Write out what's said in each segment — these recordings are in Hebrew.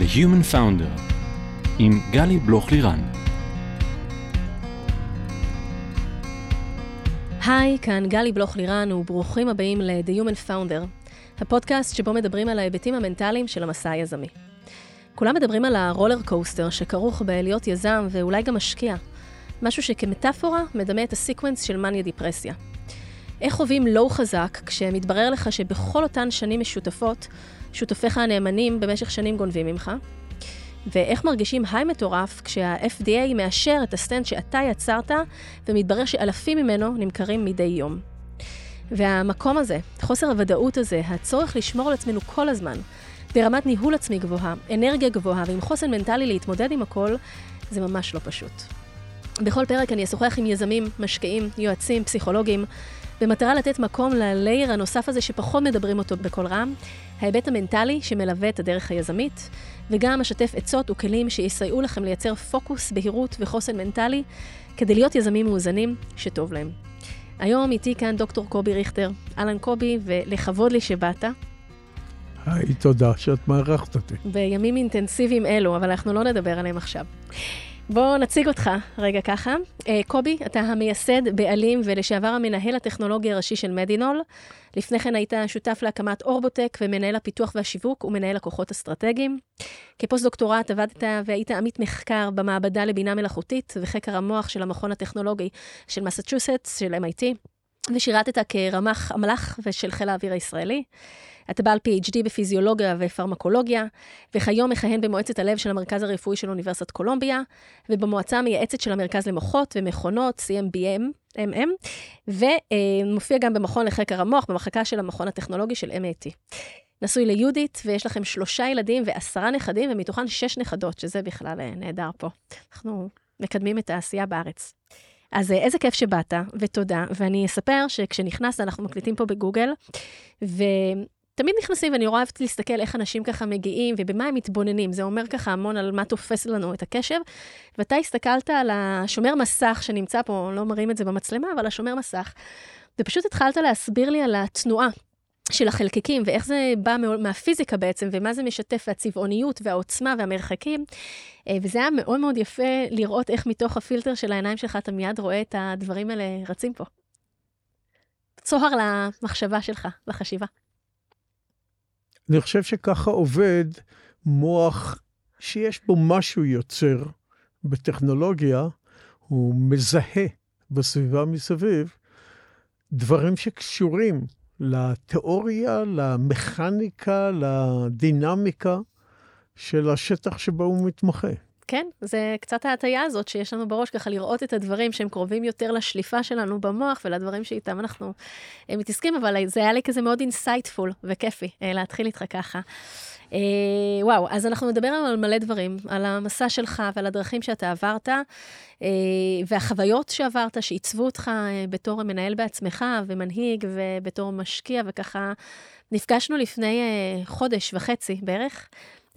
The Human Founder עם גלי בלוך-לירן. היי, כאן גלי בלוך-לירן וברוכים הבאים ל-The Human Founder, הפודקאסט שבו מדברים על ההיבטים המנטליים של המסע היזמי. כולם מדברים על ה roller coaster שכרוך בלהיות יזם ואולי גם משקיע, משהו שכמטאפורה מדמה את ה sequence של מניה דיפרסיה. איך חווים low חזק כשמתברר לך שבכל אותן שנים משותפות, שותפיך הנאמנים במשך שנים גונבים ממך? ואיך מרגישים high מטורף כשה-FDA מאשר את הסטנט שאתה יצרת ומתברר שאלפים ממנו נמכרים מדי יום. והמקום הזה, חוסר הוודאות הזה, הצורך לשמור על עצמנו כל הזמן, ברמת ניהול עצמי גבוהה, אנרגיה גבוהה ועם חוסן מנטלי להתמודד עם הכל, זה ממש לא פשוט. בכל פרק אני אשוחח עם יזמים, משקיעים, יועצים, פסיכולוגים, במטרה לתת מקום ללייר הנוסף הזה שפחות מדברים אותו בקול רם, ההיבט המנטלי שמלווה את הדרך היזמית, וגם אשתף עצות וכלים שיסייעו לכם לייצר פוקוס, בהירות וחוסן מנטלי, כדי להיות יזמים מאוזנים שטוב להם. היום איתי כאן דוקטור קובי ריכטר. אהלן קובי, ולכבוד לי שבאת. היי, תודה שאת מארחת אותי. בימים אינטנסיביים אלו, אבל אנחנו לא נדבר עליהם עכשיו. בואו נציג אותך רגע ככה. אה, קובי, אתה המייסד, בעלים ולשעבר המנהל הטכנולוגי הראשי של מדינול. לפני כן היית שותף להקמת אורבוטק ומנהל הפיתוח והשיווק ומנהל לקוחות אסטרטגיים. כפוסט-דוקטורט עבדת והיית עמית מחקר במעבדה לבינה מלאכותית וחקר המוח של המכון הטכנולוגי של מסצ'וסטס, של MIT, ושירתת כרמ"ח אמל"ח ושל חיל האוויר הישראלי. אתה בעל PhD בפיזיולוגיה ופרמקולוגיה, וכיום מכהן במועצת הלב של המרכז הרפואי של אוניברסיטת קולומביה, ובמועצה המייעצת של המרכז למוחות ומכונות, CMBM, MM, ומופיע גם במכון לחקר המוח, במחלקה של המכון הטכנולוגי של MIT. נשוי ליהודית, ויש לכם שלושה ילדים ועשרה נכדים, ומתוכן שש נכדות, שזה בכלל אה, נהדר פה. אנחנו מקדמים את העשייה בארץ. אז אה, איזה כיף שבאת, ותודה. ואני אספר שכשנכנסת, אנחנו מקליטים פה בגוגל, ו... תמיד נכנסים, ואני אוהבת להסתכל איך אנשים ככה מגיעים ובמה הם מתבוננים. זה אומר ככה המון על מה תופס לנו את הקשב. ואתה הסתכלת על השומר מסך שנמצא פה, לא מראים את זה במצלמה, אבל השומר מסך, ופשוט התחלת להסביר לי על התנועה. של החלקיקים, ואיך זה בא מהפיזיקה בעצם, ומה זה משתף, והצבעוניות, והעוצמה, והמרחקים. אה, וזה היה מאוד מאוד יפה לראות איך מתוך הפילטר של העיניים שלך אתה מיד רואה את הדברים האלה רצים פה. צוהר למחשבה שלך, לחשיבה. אני חושב שככה עובד מוח שיש בו משהו יוצר בטכנולוגיה, הוא מזהה בסביבה מסביב דברים שקשורים לתיאוריה, למכניקה, לדינמיקה של השטח שבו הוא מתמחה. כן, זה קצת ההטייה הזאת שיש לנו בראש, ככה לראות את הדברים שהם קרובים יותר לשליפה שלנו במוח ולדברים שאיתם אנחנו אה, מתעסקים, אבל זה היה לי כזה מאוד insightful וכיפי אה, להתחיל איתך ככה. אה, וואו, אז אנחנו נדבר על מלא דברים, על המסע שלך ועל הדרכים שאתה עברת, אה, והחוויות שעברת, שעיצבו אותך אה, בתור מנהל בעצמך ומנהיג ובתור משקיע, וככה נפגשנו לפני אה, חודש וחצי בערך.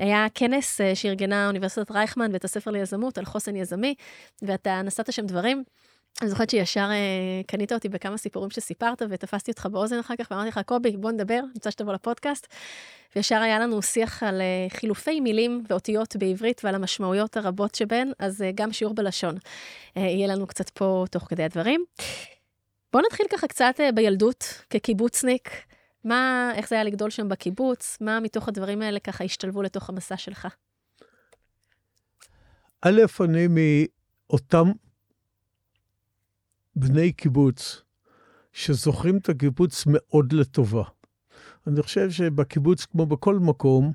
היה כנס אה, שארגנה אוניברסיטת רייכמן ובית הספר ליזמות על חוסן יזמי, ואתה נשאת שם דברים. אני זוכרת שישר אה, קנית אותי בכמה סיפורים שסיפרת, ותפסתי אותך באוזן אחר כך, ואמרתי לך, קובי, בוא נדבר, אני רוצה שתבוא לפודקאסט. וישר היה לנו שיח על אה, חילופי מילים ואותיות בעברית ועל המשמעויות הרבות שבהן, אז אה, גם שיעור בלשון אה, יהיה לנו קצת פה תוך כדי הדברים. בוא נתחיל ככה קצת אה, בילדות, כקיבוצניק. מה, איך זה היה לגדול שם בקיבוץ? מה מתוך הדברים האלה ככה השתלבו לתוך המסע שלך? א', אני מאותם בני קיבוץ שזוכרים את הקיבוץ מאוד לטובה. אני חושב שבקיבוץ, כמו בכל מקום,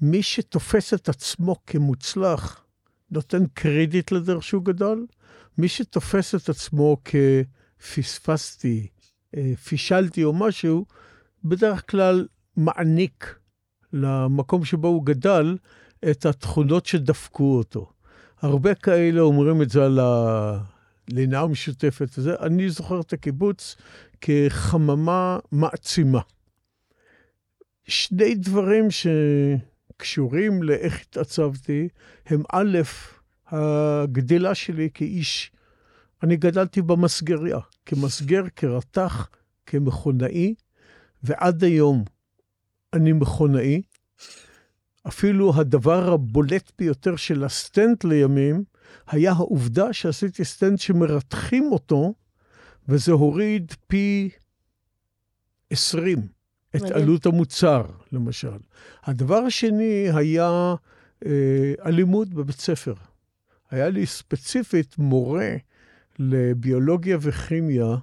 מי שתופס את עצמו כמוצלח, נותן קרדיט לדרך שהוא גדול. מי שתופס את עצמו כפספסתי, אה, פישלתי או משהו, בדרך כלל מעניק למקום שבו הוא גדל את התכונות שדפקו אותו. הרבה כאלה אומרים את זה על הלינה המשותפת וזה. אני זוכר את הקיבוץ כחממה מעצימה. שני דברים שקשורים לאיך התעצבתי, הם א', הגדילה שלי כאיש. אני גדלתי במסגריה, כמסגר, כרתח, כמכונאי, ועד היום אני מכונאי. אפילו הדבר הבולט ביותר של הסטנט לימים, היה העובדה שעשיתי סטנט שמרתחים אותו, וזה הוריד פי 20 את מדהים. עלות המוצר, למשל. הדבר השני היה אה, הלימוד בבית ספר. היה לי ספציפית מורה לביולוגיה וכימיה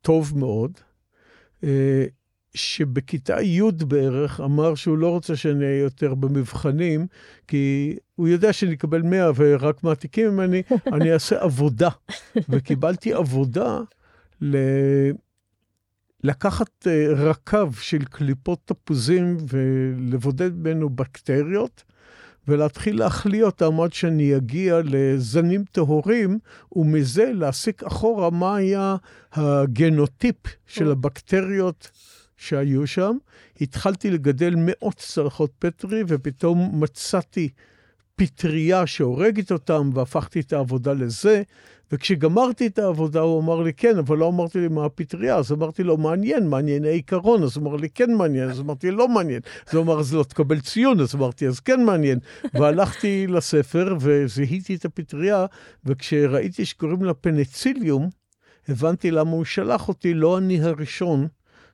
טוב מאוד, אה, שבכיתה י' בערך אמר שהוא לא רוצה שאני אהיה יותר במבחנים, כי הוא יודע שאני אקבל 100 ורק מעתיקים ממני, אני אעשה עבודה. וקיבלתי עבודה ל... לקחת אה, רקב של קליפות תפוזים ולבודד ממנו בקטריות, ולהתחיל להחליא אותם עד שאני אגיע לזנים טהורים, ומזה להסיק אחורה מה היה הגנוטיפ של הבקטריות שהיו שם. התחלתי לגדל מאות צלחות פטרי, ופתאום מצאתי פטריה שהורגת אותם, והפכתי את העבודה לזה. וכשגמרתי את העבודה, הוא אמר לי, כן, אבל לא אמרתי לי מה הפטריה. אז אמרתי לו, מעניין, מעניין העיקרון. אז הוא אמר לי, כן מעניין. אז אמרתי, לא מעניין. אז הוא אמר, אז לא תקבל ציון. אז אמרתי, אז כן מעניין. והלכתי לספר וזיהיתי את הפטריה, וכשראיתי שקוראים לה פנציליום, הבנתי למה הוא שלח אותי, לא אני הראשון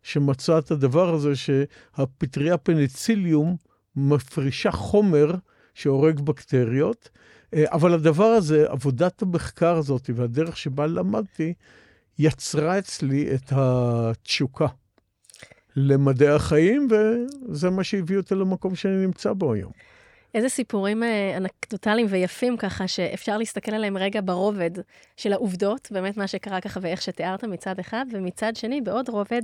שמצא את הדבר הזה, שהפטריה פנציליום מפרישה חומר שהורג בקטריות. אה, אבל הדבר הזה, עבודת המחקר הזאת והדרך שבה למדתי, יצרה אצלי את התשוקה למדעי החיים, וזה מה שהביא אותי למקום שאני נמצא בו היום. איזה סיפורים אה, אנקדוטליים ויפים ככה, שאפשר להסתכל עליהם רגע ברובד של העובדות, באמת מה שקרה ככה ואיך שתיארת מצד אחד, ומצד שני, בעוד רובד,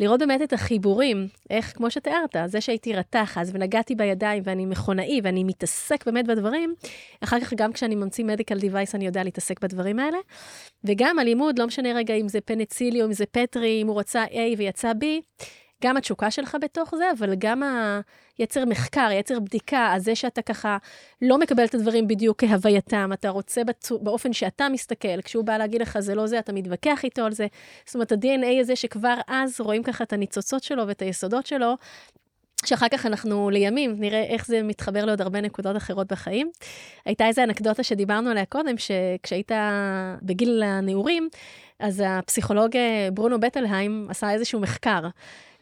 לראות באמת את החיבורים, איך, כמו שתיארת, זה שהייתי רתח אז ונגעתי בידיים ואני מכונאי ואני מתעסק באמת בדברים, אחר כך גם כשאני ממציא מדיקל דיווייס אני יודע להתעסק בדברים האלה. וגם הלימוד, לא משנה רגע אם זה פנציליום, אם זה פטרי, אם הוא רצה A ויצא B, גם התשוקה שלך בתוך זה, אבל גם היצר מחקר, יצר בדיקה, אז זה שאתה ככה לא מקבל את הדברים בדיוק כהווייתם, אתה רוצה בצו, באופן שאתה מסתכל, כשהוא בא להגיד לך זה לא זה, אתה מתווכח איתו על זה. זאת אומרת, ה-DNA הזה שכבר אז רואים ככה את הניצוצות שלו ואת היסודות שלו, שאחר כך אנחנו לימים נראה איך זה מתחבר לעוד הרבה נקודות אחרות בחיים. הייתה איזו אנקדוטה שדיברנו עליה קודם, שכשהיית בגיל הנעורים, אז הפסיכולוג ברונו בטלהיים עשה איזשהו מחקר.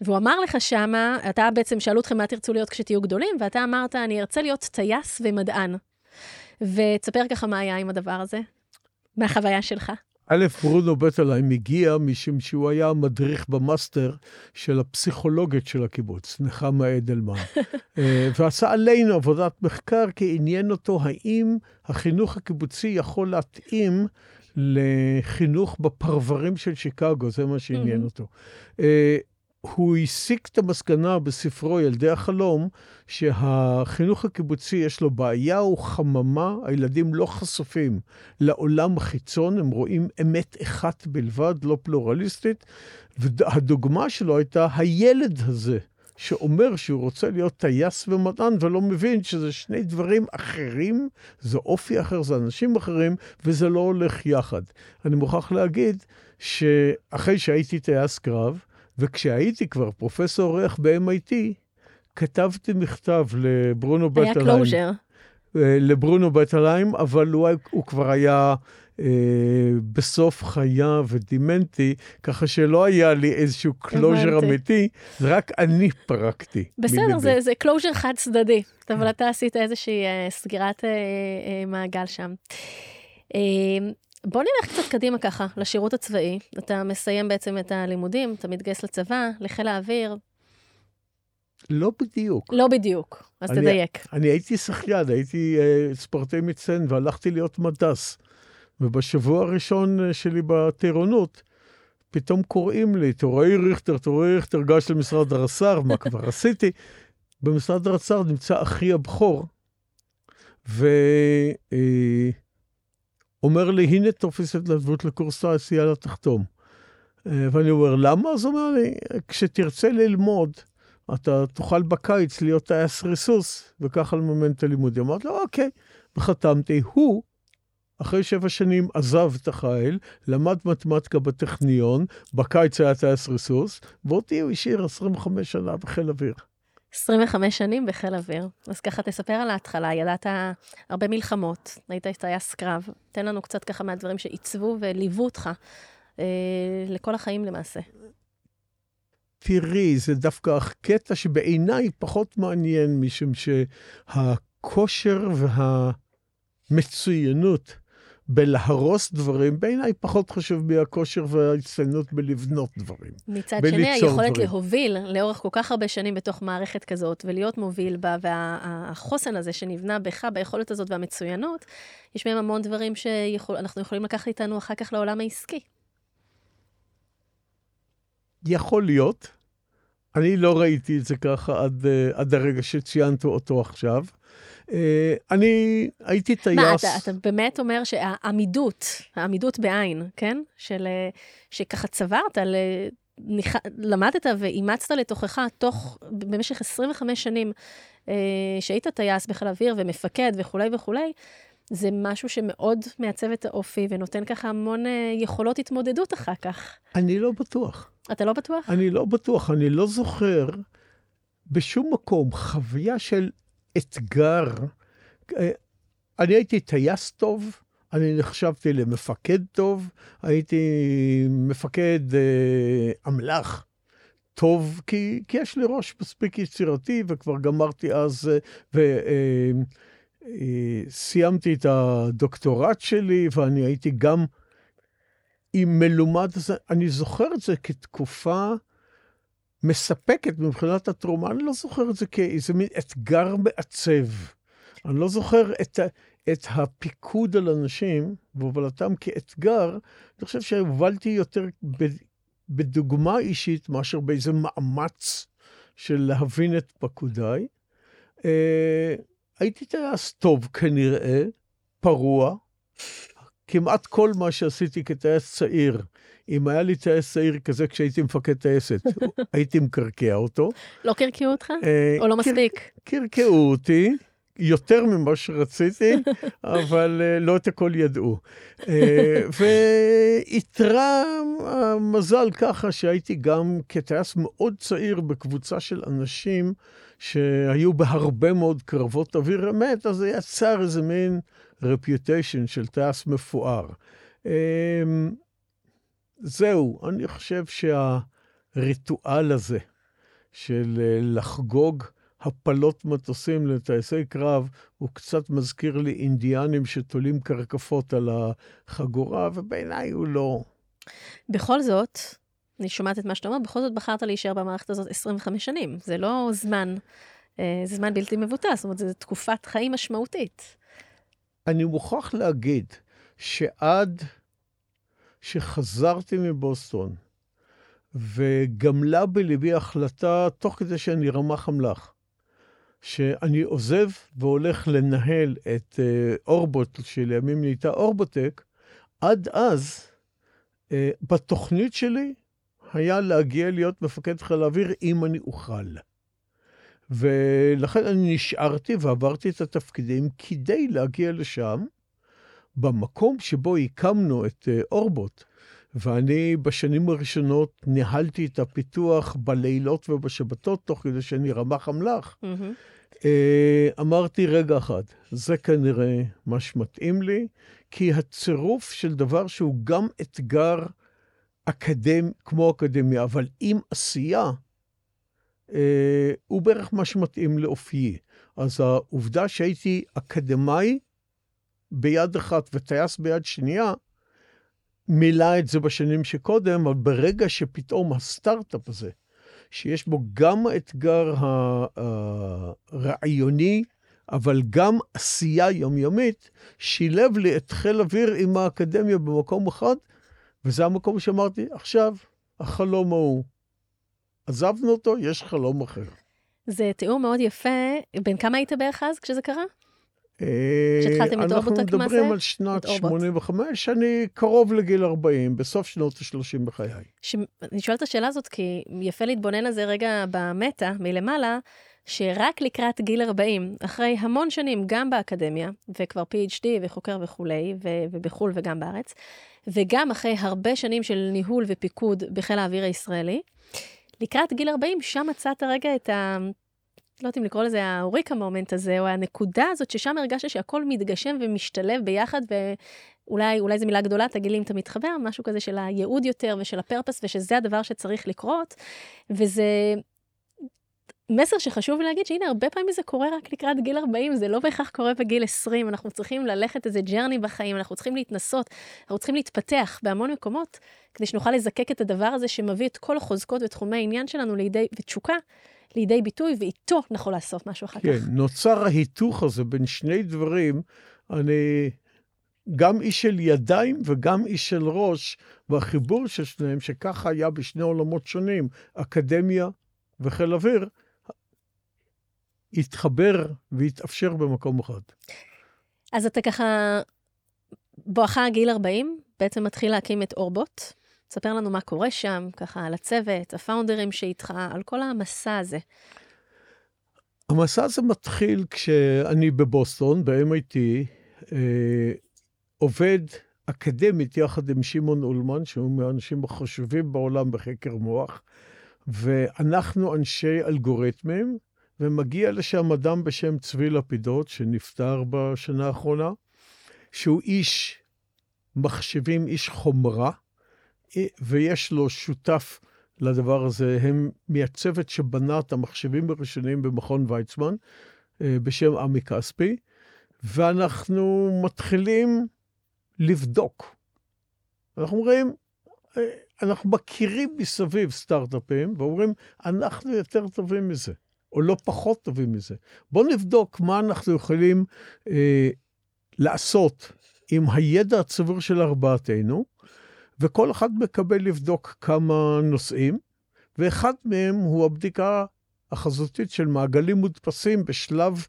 והוא אמר לך שמה, אתה בעצם, שאלו אתכם מה תרצו להיות כשתהיו גדולים, ואתה אמרת, אני ארצה להיות טייס ומדען. ותספר ככה מה היה עם הדבר הזה, מהחוויה שלך. א', ברונו בטלהיים הגיע משום שהוא היה המדריך במאסטר של הפסיכולוגית של הקיבוץ, נחמה אדלמן. ועשה עלינו עבודת מחקר, כי עניין אותו האם החינוך הקיבוצי יכול להתאים לחינוך בפרברים של שיקגו, זה מה שעניין אותו. הוא הסיק את המסקנה בספרו ילדי החלום, שהחינוך הקיבוצי יש לו בעיה או חממה, הילדים לא חשופים לעולם החיצון, הם רואים אמת אחת בלבד, לא פלורליסטית, והדוגמה שלו הייתה הילד הזה. שאומר שהוא רוצה להיות טייס ומדען ולא מבין שזה שני דברים אחרים, זה אופי אחר, זה אנשים אחרים, וזה לא הולך יחד. אני מוכרח להגיד שאחרי שהייתי טייס קרב, וכשהייתי כבר פרופסור אורח ב-MIT, כתבתי מכתב לברונו בטלהיים. היה closure. לברונו בטלהיים, אבל הוא, הוא כבר היה אה, בסוף חייו ודימנטי, ככה שלא היה לי איזשהו closure אמיתי, זה רק אני פרקתי. בסדר, זה, זה closure חד צדדי, אבל אתה עשית איזושהי אה, סגירת אה, אה, מעגל שם. אה, בוא נלך קצת קדימה ככה, לשירות הצבאי. אתה מסיים בעצם את הלימודים, אתה מתגייס לצבא, לחיל האוויר. לא בדיוק. לא בדיוק, אז אני, תדייק. אני הייתי שחיין, הייתי אה, ספורטאי מצטיין והלכתי להיות מד"ס. ובשבוע הראשון שלי בטירונות, פתאום קוראים לי, טוראי ריכטר, טוראי ריכטר, גש למשרד הרס"ר, מה כבר עשיתי? במשרד הרס"ר נמצא אחי הבכור, ו... אה, אומר לי, הנה טופס התנדבות לקורס טייס, יאללה, תחתום. ואני אומר, למה? אז הוא אומר לי, כשתרצה ללמוד, אתה תוכל בקיץ להיות טייס ריסוס, וככה לממן את הלימודים. אמרתי לו, אוקיי. וחתמתי. הוא, אחרי שבע שנים, עזב את החיל, למד מתמטיקה בטכניון, בקיץ היה טייס ריסוס, ואותי הוא השאיר 25 שנה בחיל אוויר. 25 שנים בחיל אוויר. אז ככה תספר על ההתחלה, ידעת הרבה מלחמות, היית טייס קרב. תן לנו קצת ככה מהדברים שעיצבו וליוו אותך אה, לכל החיים למעשה. תראי, זה דווקא קטע שבעיניי פחות מעניין, משום שהכושר והמצוינות בלהרוס דברים, בעיניי פחות חשוב מהכושר וההצטיינות בלבנות דברים. מצד שני, היכולת דברים. להוביל לאורך כל כך הרבה שנים בתוך מערכת כזאת, ולהיות מוביל בה, והחוסן הזה שנבנה בך, ביכולת הזאת והמצוינות, יש בהם המון דברים שאנחנו יכולים לקחת איתנו אחר כך לעולם העסקי. יכול להיות. אני לא ראיתי את זה ככה עד, אה, עד הרגע שציינת אותו עכשיו. אה, אני הייתי טייס... מה, אתה, אתה באמת אומר שהעמידות, העמידות בעין, כן? של, אה, שככה צברת, ל, נכ... למדת ואימצת לתוכך תוך, במשך 25 שנים שהיית טייס בחיל אוויר ומפקד וכולי וכולי, זה משהו שמאוד מעצב את האופי ונותן ככה המון יכולות התמודדות אחר כך. אני לא בטוח. אתה לא בטוח? אני לא בטוח, אני לא זוכר בשום מקום חוויה של אתגר. אה, אני הייתי טייס טוב, אני נחשבתי למפקד טוב, הייתי מפקד אה, אמל"ח טוב, כי, כי יש לי ראש מספיק יצירתי, וכבר גמרתי אז, אה, וסיימתי אה, את הדוקטורט שלי, ואני הייתי גם עם מלומד, אני זוכר את זה כתקופה מספקת מבחינת התרומה, אני לא זוכר את זה כאיזה מין אתגר מעצב. אני לא זוכר את, את הפיקוד על אנשים והובלתם כאתגר, אני חושב שהובלתי יותר בדוגמה אישית מאשר באיזה מאמץ של להבין את פקודיי. אה, הייתי טייס טוב כנראה, פרוע, כמעט כל מה שעשיתי כטייס צעיר, אם היה לי טייס צעיר כזה כשהייתי מפקד טייסת, הייתי מקרקע אותו. לא קרקעו אותך? אה, או לא מספיק? קרקעו אותי. יותר ממה שרציתי, אבל uh, לא את הכל ידעו. Uh, ואיתרע המזל ככה שהייתי גם כטייס מאוד צעיר בקבוצה של אנשים שהיו בהרבה מאוד קרבות אוויר אמת, אז זה יצר איזה מין רפיוטיישן של טייס מפואר. Um, זהו, אני חושב שהריטואל הזה של uh, לחגוג הפלות מטוסים לטייסי קרב, הוא קצת מזכיר לי אינדיאנים שתולים קרקפות על החגורה, ובעיניי הוא לא. בכל זאת, אני שומעת את מה שאתה אומר, בכל זאת בחרת להישאר במערכת הזאת 25 שנים. זה לא זמן, אה, זה זמן בלתי מבוטל, זאת אומרת, זו תקופת חיים משמעותית. אני מוכרח להגיד שעד שחזרתי מבוסטון, וגמלה בליבי החלטה, תוך כדי שאני רמ"ח אמל"ח, שאני עוזב והולך לנהל את uh, אורבוט, שלימים נהייתה אורבוטק, עד אז, uh, בתוכנית שלי היה להגיע להיות מפקד חיל האוויר אם אני אוכל. ולכן אני נשארתי ועברתי את התפקידים כדי להגיע לשם, במקום שבו הקמנו את uh, אורבוט. ואני בשנים הראשונות ניהלתי את הפיתוח בלילות ובשבתות, תוך כדי שאני רמ"ח אמל"ח. Mm-hmm. אמרתי, רגע אחד, זה כנראה מה שמתאים לי, כי הצירוף של דבר שהוא גם אתגר אקדמי, כמו אקדמיה, אבל עם עשייה, אה, הוא בערך מה שמתאים לאופיי. אז העובדה שהייתי אקדמאי ביד אחת וטייס ביד שנייה, מילא את זה בשנים שקודם, אבל ברגע שפתאום הסטארט-אפ הזה, שיש בו גם האתגר הרעיוני, אבל גם עשייה יומיומית, שילב לי את חיל אוויר עם האקדמיה במקום אחד, וזה המקום שאמרתי, עכשיו, החלום ההוא. עזבנו אותו, יש חלום אחר. זה תיאור מאוד יפה. בן כמה היית בערך אז כשזה קרה? כשהתחלתם את אורבוטק אנחנו מדברים על שנת 85, אני קרוב לגיל 40, בסוף שנות ה-30 בחיי. ש... אני שואלת את השאלה הזאת כי יפה להתבונן על זה רגע במטה, מלמעלה, שרק לקראת גיל 40, אחרי המון שנים, גם באקדמיה, וכבר PhD וחוקר וכולי, ו... ובחו"ל וגם בארץ, וגם אחרי הרבה שנים של ניהול ופיקוד בחיל האוויר הישראלי, לקראת גיל 40, שם מצאת רגע את ה... לא יודעת אם לקרוא לזה ה eureka moment הזה, או הנקודה הזאת ששם הרגשת שהכל מתגשם ומשתלב ביחד, ואולי אולי זו מילה גדולה, תגיד לי אם אתה מתחבר, משהו כזה של הייעוד יותר ושל ה purpose, ושזה הדבר שצריך לקרות. וזה מסר שחשוב להגיד שהנה, הרבה פעמים זה קורה רק לקראת גיל 40, זה לא בהכרח קורה בגיל 20, אנחנו צריכים ללכת איזה journey בחיים, אנחנו צריכים להתנסות, אנחנו צריכים להתפתח בהמון מקומות, כדי שנוכל לזקק את הדבר הזה שמביא את כל החוזקות ותחומי העניין שלנו לידי, ותשוקה, לידי ביטוי, ואיתו אנחנו לעשות משהו אחר כן, כך. כן, נוצר ההיתוך הזה בין שני דברים. אני גם איש של ידיים וגם איש של ראש, והחיבור של שניהם, שככה היה בשני עולמות שונים, אקדמיה וחיל אוויר, התחבר והתאפשר במקום אחד. אז אתה ככה, בואכה גיל 40, בעצם מתחיל להקים את אורבוט. תספר לנו מה קורה שם, ככה על הצוות, הפאונדרים שאיתך, על כל המסע הזה. המסע הזה מתחיל כשאני בבוסטון, ב-MIT, אה, עובד אקדמית יחד עם שמעון אולמן, שהוא מהאנשים החשובים בעולם בחקר מוח, ואנחנו אנשי אלגוריתמים, ומגיע לשם אדם בשם צבי לפידות, שנפטר בשנה האחרונה, שהוא איש מחשבים, איש חומרה, ויש לו שותף לדבר הזה, הם מהצוות שבנה את המחשבים הראשונים במכון ויצמן, אה, בשם עמי כספי, ואנחנו מתחילים לבדוק. אנחנו אומרים, אה, אנחנו מכירים מסביב סטארט-אפים, ואומרים, אנחנו יותר טובים מזה. או לא פחות טובים מזה. בואו נבדוק מה אנחנו יכולים אה, לעשות עם הידע הצבור של ארבעתנו, וכל אחד מקבל לבדוק כמה נושאים, ואחד מהם הוא הבדיקה החזותית של מעגלים מודפסים בשלב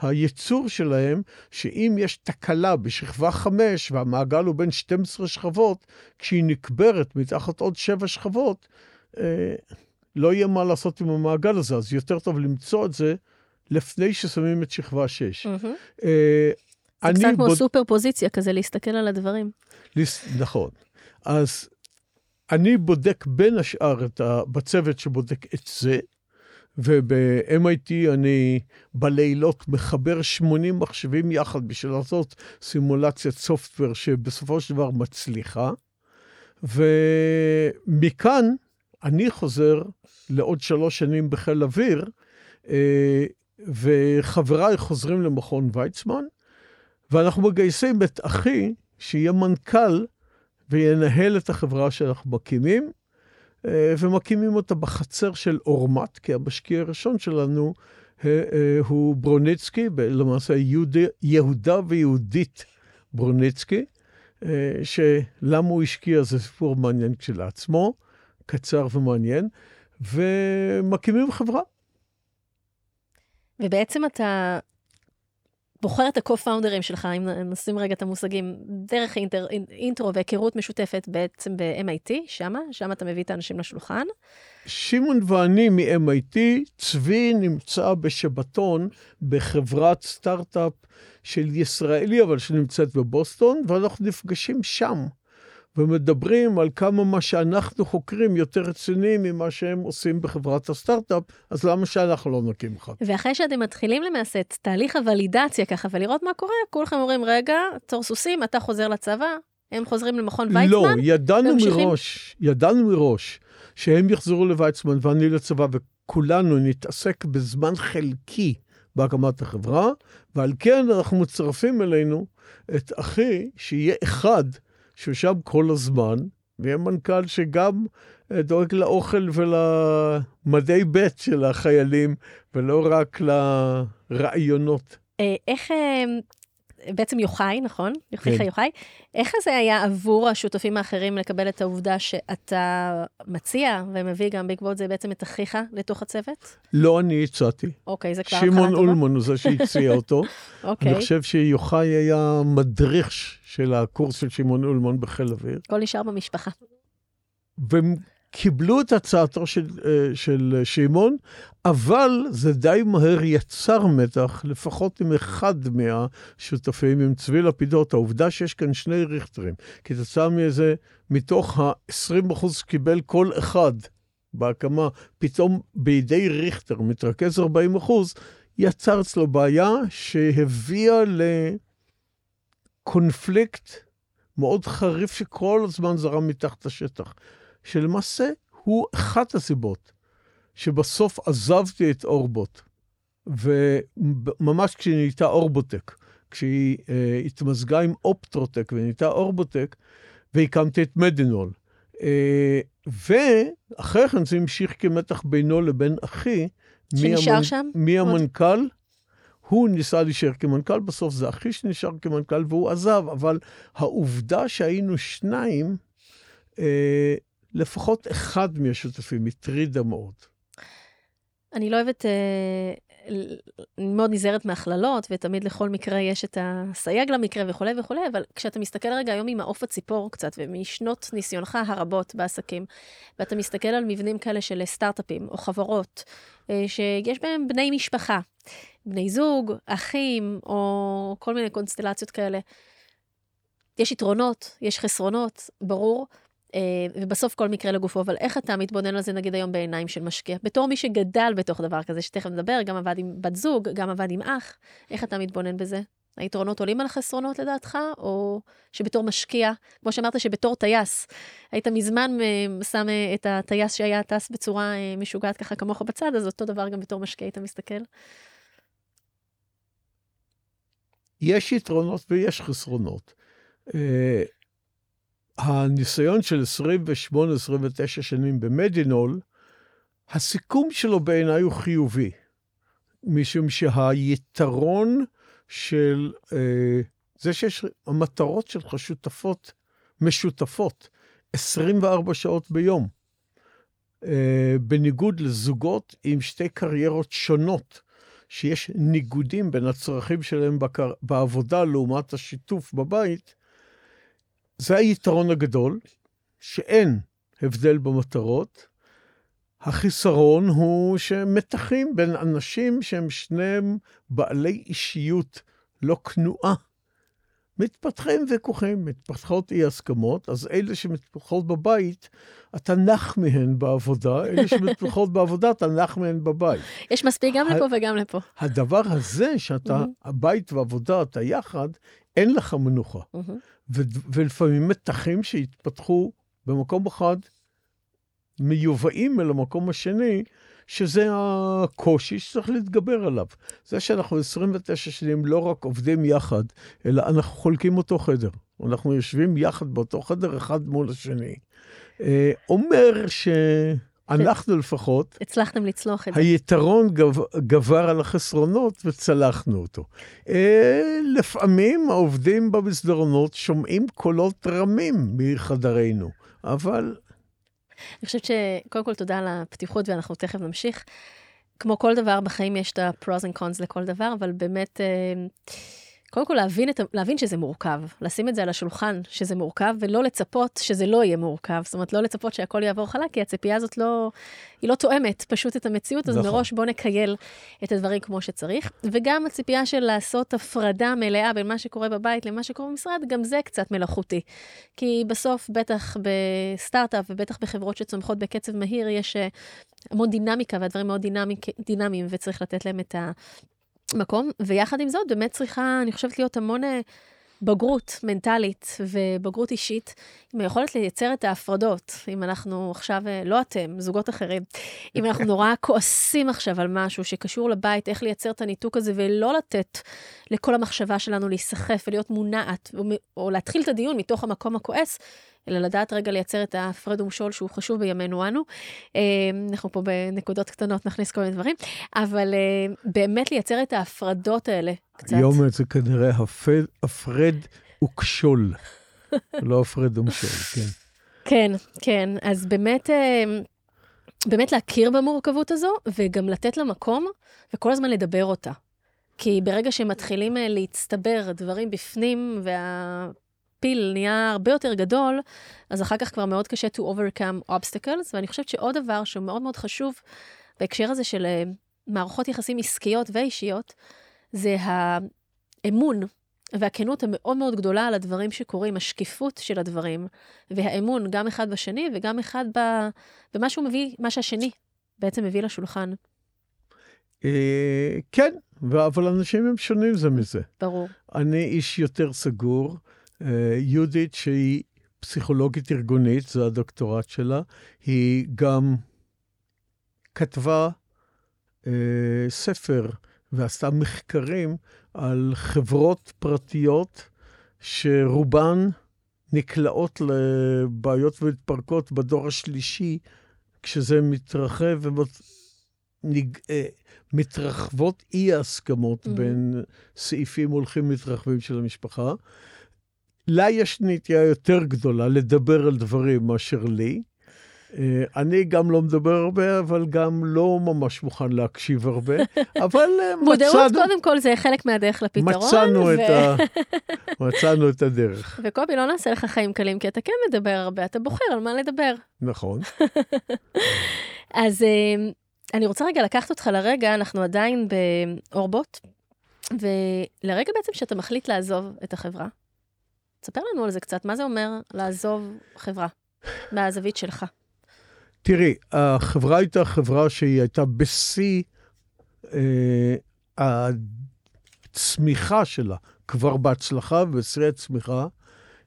הייצור שלהם, שאם יש תקלה בשכבה 5 והמעגל הוא בין 12 שכבות, כשהיא נקברת מתחת עוד 7 שכבות, אה, לא יהיה מה לעשות עם המעגל הזה, אז יותר טוב למצוא את זה לפני ששמים את שכבה 6. Mm-hmm. אה, זה קצת כמו בוד... סופר פוזיציה כזה, להסתכל על הדברים. לס... נכון. אז אני בודק בין השאר את ה... בצוות שבודק את זה, וב-MIT אני בלילות מחבר 80 מחשבים יחד בשביל לעשות סימולציית סופטוור שבסופו של דבר מצליחה. ומכאן אני חוזר לעוד שלוש שנים בחיל אוויר, אה, וחבריי חוזרים למכון ויצמן, ואנחנו מגייסים את אחי, שיהיה מנכ"ל וינהל את החברה שאנחנו מקימים, אה, ומקימים אותה בחצר של אורמט, כי המשקיע הראשון שלנו אה, הוא ברוניצקי, למעשה יהודה ויהודית ברוניצקי, שלמה הוא השקיע זה סיפור מעניין כשלעצמו. קצר ומעניין, ומקימים חברה. ובעצם אתה בוחר את ה-co-founders שלך, אם נשים רגע את המושגים, דרך אינטר, אינטרו והיכרות משותפת בעצם ב-MIT, שמה, שמה אתה מביא את האנשים לשולחן. שמעון ואני מ-MIT, צבי נמצא בשבתון בחברת סטארט-אפ של ישראלי, אבל שנמצאת בבוסטון, ואנחנו נפגשים שם. ומדברים על כמה מה שאנחנו חוקרים יותר רציני ממה שהם עושים בחברת הסטארט-אפ, אז למה שאנחנו לא נקים אחד? ואחרי שאתם מתחילים למעשה את תהליך הוולידציה ככה ולראות מה קורה, כולכם אומרים, רגע, צור סוסים, אתה חוזר לצבא, הם חוזרים למכון ויצמן? לא, ידענו וממשיכים... מראש, ידענו מראש שהם יחזרו לויצמן ואני לצבא, וכולנו נתעסק בזמן חלקי בהקמת החברה, ועל כן אנחנו מצרפים אלינו את אחי, שיהיה אחד. שהוא שם כל הזמן, ויהיה מנכ"ל שגם אה, דואג לאוכל ולמדי ב' של החיילים, ולא רק לרעיונות. אה, איך, אה, בעצם יוחאי, נכון? יוחאי כן. יוחאי. איך זה היה עבור השותפים האחרים לקבל את העובדה שאתה מציע ומביא גם בעקבות זה בעצם את אחיך לתוך הצוות? לא אני הצעתי. אוקיי, זה כבר התחלה טובה. שמעון אולמן הוא זה שהציע אותו. אוקיי. אני חושב שיוחאי היה מדריך של הקורס של שמעון אולמן בחיל אוויר. הכל נשאר במשפחה. קיבלו את הצעתו של, אה, של שמעון, אבל זה די מהר יצר מתח, לפחות עם אחד מהשותפים, עם צבי לפידות. העובדה שיש כאן שני ריכטרים, כתוצאה מזה, מתוך ה-20% קיבל כל אחד בהקמה, פתאום בידי ריכטר מתרכז 40 אחוז, יצר אצלו בעיה שהביאה לקונפליקט מאוד חריף שכל הזמן זרם מתחת לשטח, שלמעשה הוא אחת הסיבות שבסוף עזבתי את אורבוט, וממש כשהיא נהייתה אורבוטק, כשהיא uh, התמזגה עם אופטרוטק ונהייתה אורבוטק, והקמתי את מדינול. Uh, ואחרי כן זה המשיך כמתח בינו לבין אחי. שנשאר המנ... שם? מי המנכ"ל? הוא ניסה להישאר כמנכ"ל, בסוף זה אחי שנשאר כמנכ"ל והוא עזב, אבל העובדה שהיינו שניים, אה, לפחות אחד מהשותפים הטרידה מאוד. אני לא אוהבת, אה, אני מאוד נזהרת מהכללות, ותמיד לכל מקרה יש את הסייג למקרה וכולי וכולי, אבל כשאתה מסתכל רגע היום עם מעוף הציפור קצת, ומשנות ניסיונך הרבות בעסקים, ואתה מסתכל על מבנים כאלה של סטארט-אפים או חברות, אה, שיש בהם בני משפחה, בני זוג, אחים, או כל מיני קונסטלציות כאלה. יש יתרונות, יש חסרונות, ברור, ובסוף כל מקרה לגופו, אבל איך אתה מתבונן על זה נגיד היום בעיניים של משקיע? בתור מי שגדל בתוך דבר כזה, שתכף נדבר, גם עבד עם בת זוג, גם עבד עם אח, איך אתה מתבונן בזה? היתרונות עולים על החסרונות לדעתך, או שבתור משקיע, כמו שאמרת שבתור טייס, היית מזמן אה, שם אה, את הטייס שהיה טס בצורה משוגעת ככה כמוך בצד, אז אותו דבר גם בתור משקיע היית מסתכל? יש יתרונות ויש חסרונות. הניסיון של 28-29 שנים במדינול, הסיכום שלו בעיניי הוא חיובי, משום שהיתרון של אה, זה שיש המטרות שלך שותפות, משותפות, 24 שעות ביום, אה, בניגוד לזוגות עם שתי קריירות שונות, שיש ניגודים בין הצרכים שלהם בקר... בעבודה לעומת השיתוף בבית, זה היתרון הגדול, שאין הבדל במטרות. החיסרון הוא שמתחים בין אנשים שהם שניהם בעלי אישיות לא כנועה. מתפתחים ויכוחים, מתפתחות אי הסכמות, אז אלה שמתפתחות בבית, אתה נח מהן בעבודה, אלה שמתפתחות בעבודה, אתה נח מהן בבית. יש מספיק גם לפה וגם לפה. הדבר הזה, שאתה, הבית ועבודה, אתה יחד, אין לך מנוחה. ולפעמים מתחים שהתפתחו במקום אחד, מיובאים אל המקום השני, שזה הקושי שצריך להתגבר עליו. זה שאנחנו 29 שנים לא רק עובדים יחד, אלא אנחנו חולקים אותו חדר. אנחנו יושבים יחד באותו חדר אחד מול השני. אה, אומר ש... אנחנו לפחות, הצלחתם לצלוח את זה. היתרון גב, גבר על החסרונות וצלחנו אותו. אה, לפעמים העובדים במסדרונות שומעים קולות רמים מחדרינו, אבל... אני חושבת שקודם כל תודה על הפתיחות ואנחנו תכף נמשיך. כמו כל דבר בחיים יש את ה-pros and cons לכל דבר, אבל באמת... אה, קודם כל להבין, את, להבין שזה מורכב, לשים את זה על השולחן שזה מורכב, ולא לצפות שזה לא יהיה מורכב. זאת אומרת, לא לצפות שהכל יעבור חלק, כי הציפייה הזאת לא, היא לא תואמת פשוט את המציאות, אז נכון. מראש בוא נקייל את הדברים כמו שצריך. וגם הציפייה של לעשות הפרדה מלאה בין מה שקורה בבית למה שקורה במשרד, גם זה קצת מלאכותי. כי בסוף, בטח בסטארט-אפ ובטח בחברות שצומחות בקצב מהיר, יש אה, המון דינמיקה והדברים מאוד דינמיים, וצריך לתת להם את ה... מקום, ויחד עם זאת באמת צריכה, אני חושבת, להיות המון אה, בגרות מנטלית ובגרות אישית, עם היכולת לייצר את ההפרדות. אם אנחנו עכשיו, אה, לא אתם, זוגות אחרים, אם אנחנו נורא כועסים עכשיו על משהו שקשור לבית, איך לייצר את הניתוק הזה ולא לתת לכל המחשבה שלנו להיסחף ולהיות מונעת, או, או להתחיל את הדיון מתוך המקום הכועס, אלא לדעת רגע לייצר את ההפרד ומשול שהוא חשוב בימינו אנו. אה, אנחנו פה בנקודות קטנות נכניס כל מיני דברים, אבל אה, באמת לייצר את ההפרדות האלה קצת. היום זה כנראה הפרד, הפרד וכשול, לא הפרד ומשול, כן. כן, כן, אז באמת... אה, באמת להכיר במורכבות הזו, וגם לתת לה מקום, וכל הזמן לדבר אותה. כי ברגע שמתחילים להצטבר דברים בפנים, וה... הפיל נהיה הרבה יותר גדול, אז אחר כך כבר מאוד קשה to overcome obstacles, ואני חושבת שעוד דבר שהוא מאוד מאוד חשוב בהקשר הזה של uh, מערכות יחסים עסקיות ואישיות, זה האמון והכנות המאוד מאוד גדולה על הדברים שקורים, השקיפות של הדברים, והאמון גם אחד בשני וגם אחד ב... במה שהוא מביא, מה שהשני בעצם מביא לשולחן. אה, כן, אבל אנשים הם שונים זה מזה. ברור. אני איש יותר סגור. אה, יהודית, שהיא פסיכולוגית ארגונית, זה הדוקטורט שלה, היא גם כתבה אה, ספר ועשתה מחקרים על חברות פרטיות שרובן נקלעות לבעיות ומתפרקות בדור השלישי, כשזה מתרחב ומתרחבות אה, אי-ההסכמות mm-hmm. בין סעיפים הולכים מתרחבים של המשפחה. לה יש נטייה יותר גדולה לדבר על דברים מאשר לי. אה, אני גם לא מדבר הרבה, אבל גם לא ממש מוכן להקשיב הרבה, אבל אה, מצאנו... מודעות, קודם כל, זה חלק מהדרך לפתרון. מצאנו, ו... את, ה... מצאנו את הדרך. וקובי, לא נעשה לך חיים קלים, כי אתה כן מדבר הרבה, אתה בוחר על מה לדבר. נכון. אז אה, אני רוצה רגע לקחת אותך לרגע, אנחנו עדיין באורבוט, ולרגע בעצם שאתה מחליט לעזוב את החברה. תספר לנו על זה קצת, מה זה אומר לעזוב חברה, מהזווית שלך? תראי, החברה הייתה חברה שהיא הייתה בשיא אה, הצמיחה שלה, כבר בהצלחה, ובשיא הצמיחה.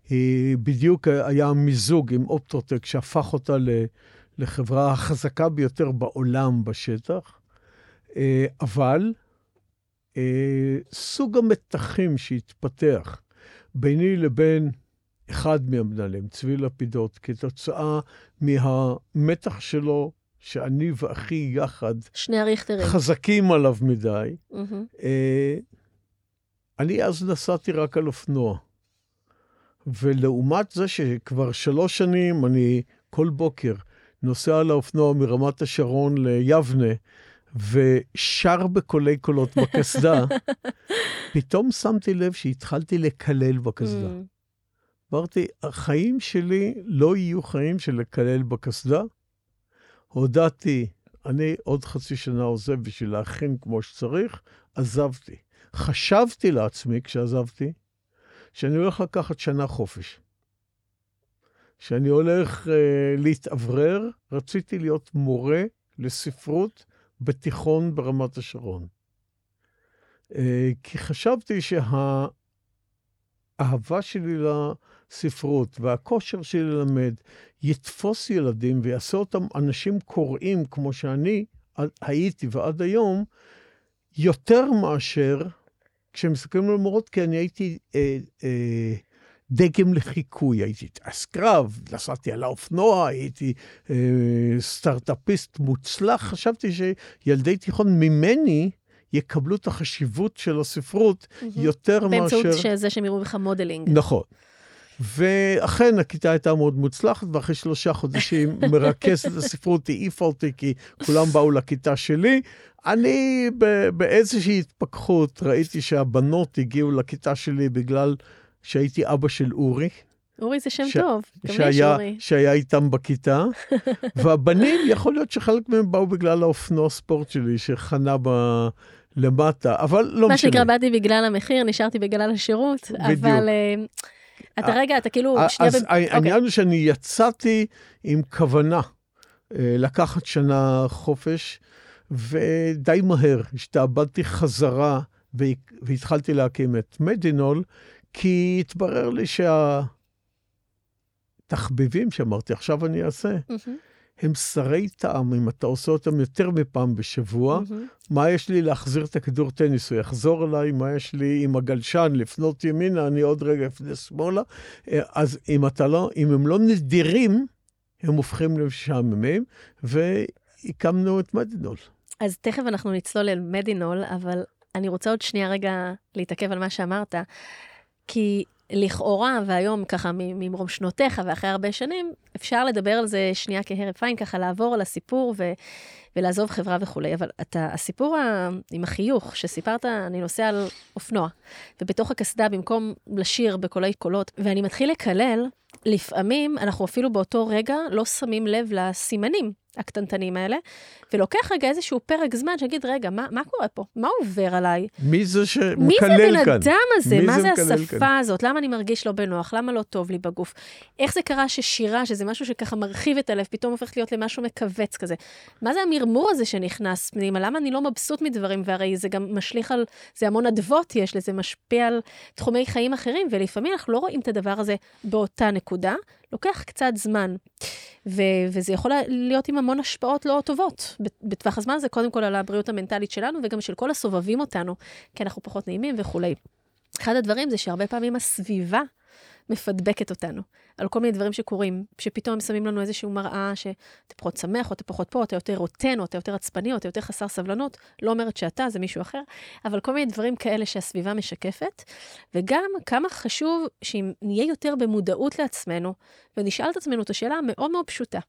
היא בדיוק היה מיזוג עם אופטרוטק שהפך אותה לחברה החזקה ביותר בעולם בשטח, אה, אבל אה, סוג המתחים שהתפתח ביני לבין אחד מהמנהלים, צבי לפידות, כתוצאה מהמתח שלו, שאני ואחי יחד, שני הריכטרים, חזקים עליו מדי. Mm-hmm. אני אז נסעתי רק על אופנוע. ולעומת זה שכבר שלוש שנים אני כל בוקר נוסע על האופנוע מרמת השרון ליבנה, ושר בקולי קולות בקסדה, פתאום שמתי לב שהתחלתי לקלל בקסדה. Mm. אמרתי, החיים שלי לא יהיו חיים של לקלל בקסדה. הודעתי, אני עוד חצי שנה עוזב בשביל להכין כמו שצריך, עזבתי. חשבתי לעצמי, כשעזבתי, שאני הולך לקחת שנה חופש. שאני הולך אה, להתאוורר, רציתי להיות מורה לספרות בתיכון ברמת השרון. אה, כי חשבתי שהאהבה שלי לספרות והכושר שלי ללמד יתפוס ילדים ויעשה אותם אנשים קוראים כמו שאני הייתי ועד היום, יותר מאשר כשמסתכלים על מורות, כי אני הייתי אה, אה, דגם לחיקוי, הייתי טייס קרב, נסעתי על האופנוע, הייתי אה, סטארט-אפיסט מוצלח, חשבתי שילדי תיכון ממני יקבלו את החשיבות של הספרות mm-hmm. יותר באמצעות מאשר... באמצעות זה שהם יראו לך modeling. נכון. ואכן, הכיתה הייתה מאוד מוצלחת, ואחרי שלושה חודשים מרכזת הספרות העיפה אותי, כי כולם באו לכיתה שלי. אני באיזושהי התפכחות ראיתי שהבנות הגיעו לכיתה שלי בגלל שהייתי אבא של אורי. אורי זה שם ש... טוב, גם יש אורי. שהיה איתם בכיתה, והבנים, יכול להיות שחלק מהם באו בגלל האופנוע ספורט שלי, שחנה ב... למטה, אבל לא משנה. מה שנקרא, באתי בגלל המחיר, נשארתי בגלל השירות, בדיוק. אבל uh, אתה uh, רגע, אתה כאילו... שנייה... אז ב... העניין. הוא שאני יצאתי עם כוונה לקחת שנה חופש, ודי מהר השתעבדתי חזרה והתחלתי להקים את מדינול, כי התברר לי שהתחביבים שאמרתי, עכשיו אני אעשה, mm-hmm. הם שרי טעם, אם אתה עושה אותם יותר מפעם בשבוע. Mm-hmm. מה יש לי להחזיר את הכדור טניס? הוא יחזור אליי, מה יש לי עם הגלשן לפנות ימינה, אני עוד רגע אפנה שמאלה. אז אם אתה לא, אם הם לא נדירים, הם הופכים למשעממים, והקמנו את מדינול. אז תכף אנחנו נצלול אל מדינול, אבל אני רוצה עוד שנייה רגע להתעכב על מה שאמרת. כי לכאורה, והיום ככה ממרום שנותיך ואחרי הרבה שנים, אפשר לדבר על זה שנייה כהרף עין, ככה לעבור על הסיפור ו, ולעזוב חברה וכולי. אבל אתה, הסיפור עם החיוך שסיפרת, אני נוסע על אופנוע, ובתוך הקסדה, במקום לשיר בקולי קולות, ואני מתחיל לקלל, לפעמים אנחנו אפילו באותו רגע לא שמים לב לסימנים הקטנטנים האלה, ולוקח רגע איזשהו פרק זמן שיגיד, רגע, מה, מה קורה פה? מה עובר עליי? מי זה מי שמקלל זה כאן? הבן אדם הזה? מי מה זה זה השפה כאן? הזאת? למה אני מרגיש לא בנוח? למה לא טוב לי בגוף? איך זה קרה ששירה, שזה משהו שככה מרחיב את הלב, פתאום הופך להיות למשהו מכווץ כזה? מה זה המרמור הזה שנכנס פנימה? למה אני לא מבסוט מדברים? והרי זה גם משליך על, זה המון אדוות יש לזה, משפיע על תחומי חיים אחרים, ולפעמים אנחנו לא רואים את הדבר הזה באותה נקודה, לוקח קצת זמן. ו- וזה יכול להיות עם המון השפעות לא טובות. בטווח הזמן זה קודם כל על הבריאות המנטלית שלנו, וגם של כל הסובבים אותנו, כי אנחנו פחות נעימים וכולי. אחד הדברים זה שהרבה פעמים הסביבה מפדבקת אותנו, על כל מיני דברים שקורים, שפתאום שמים לנו איזושהי מראה שאתה פחות שמח, או אתה פחות פה, או אתה יותר רוטן, או אתה יותר עצבני, או אתה יותר חסר סבלנות. לא אומרת שאתה, זה מישהו אחר, אבל כל מיני דברים כאלה שהסביבה משקפת. וגם כמה חשוב שאם נהיה יותר במודעות לעצמנו, ונשאל את עצמנו את השאלה המאוד מאוד פשוטה,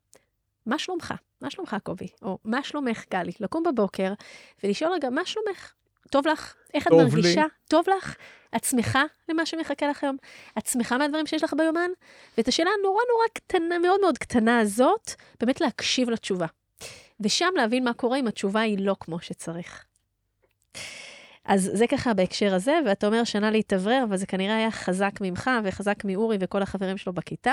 מה שלומך? מה שלומך, קובי? או מה שלומך, גלי? לקום בבוקר ולשאול רגע, מה שלומך? טוב לך? איך את טוב מרגישה? לי. טוב לך? את שמחה למה שמחכה לך היום? את שמחה מהדברים שיש לך ביומן? ואת השאלה הנורא נורא קטנה, מאוד מאוד קטנה הזאת, באמת להקשיב לתשובה. ושם להבין מה קורה אם התשובה היא לא כמו שצריך. אז זה ככה בהקשר הזה, ואתה אומר שנה להתאוורר, אבל זה כנראה היה חזק ממך וחזק מאורי וכל החברים שלו בכיתה.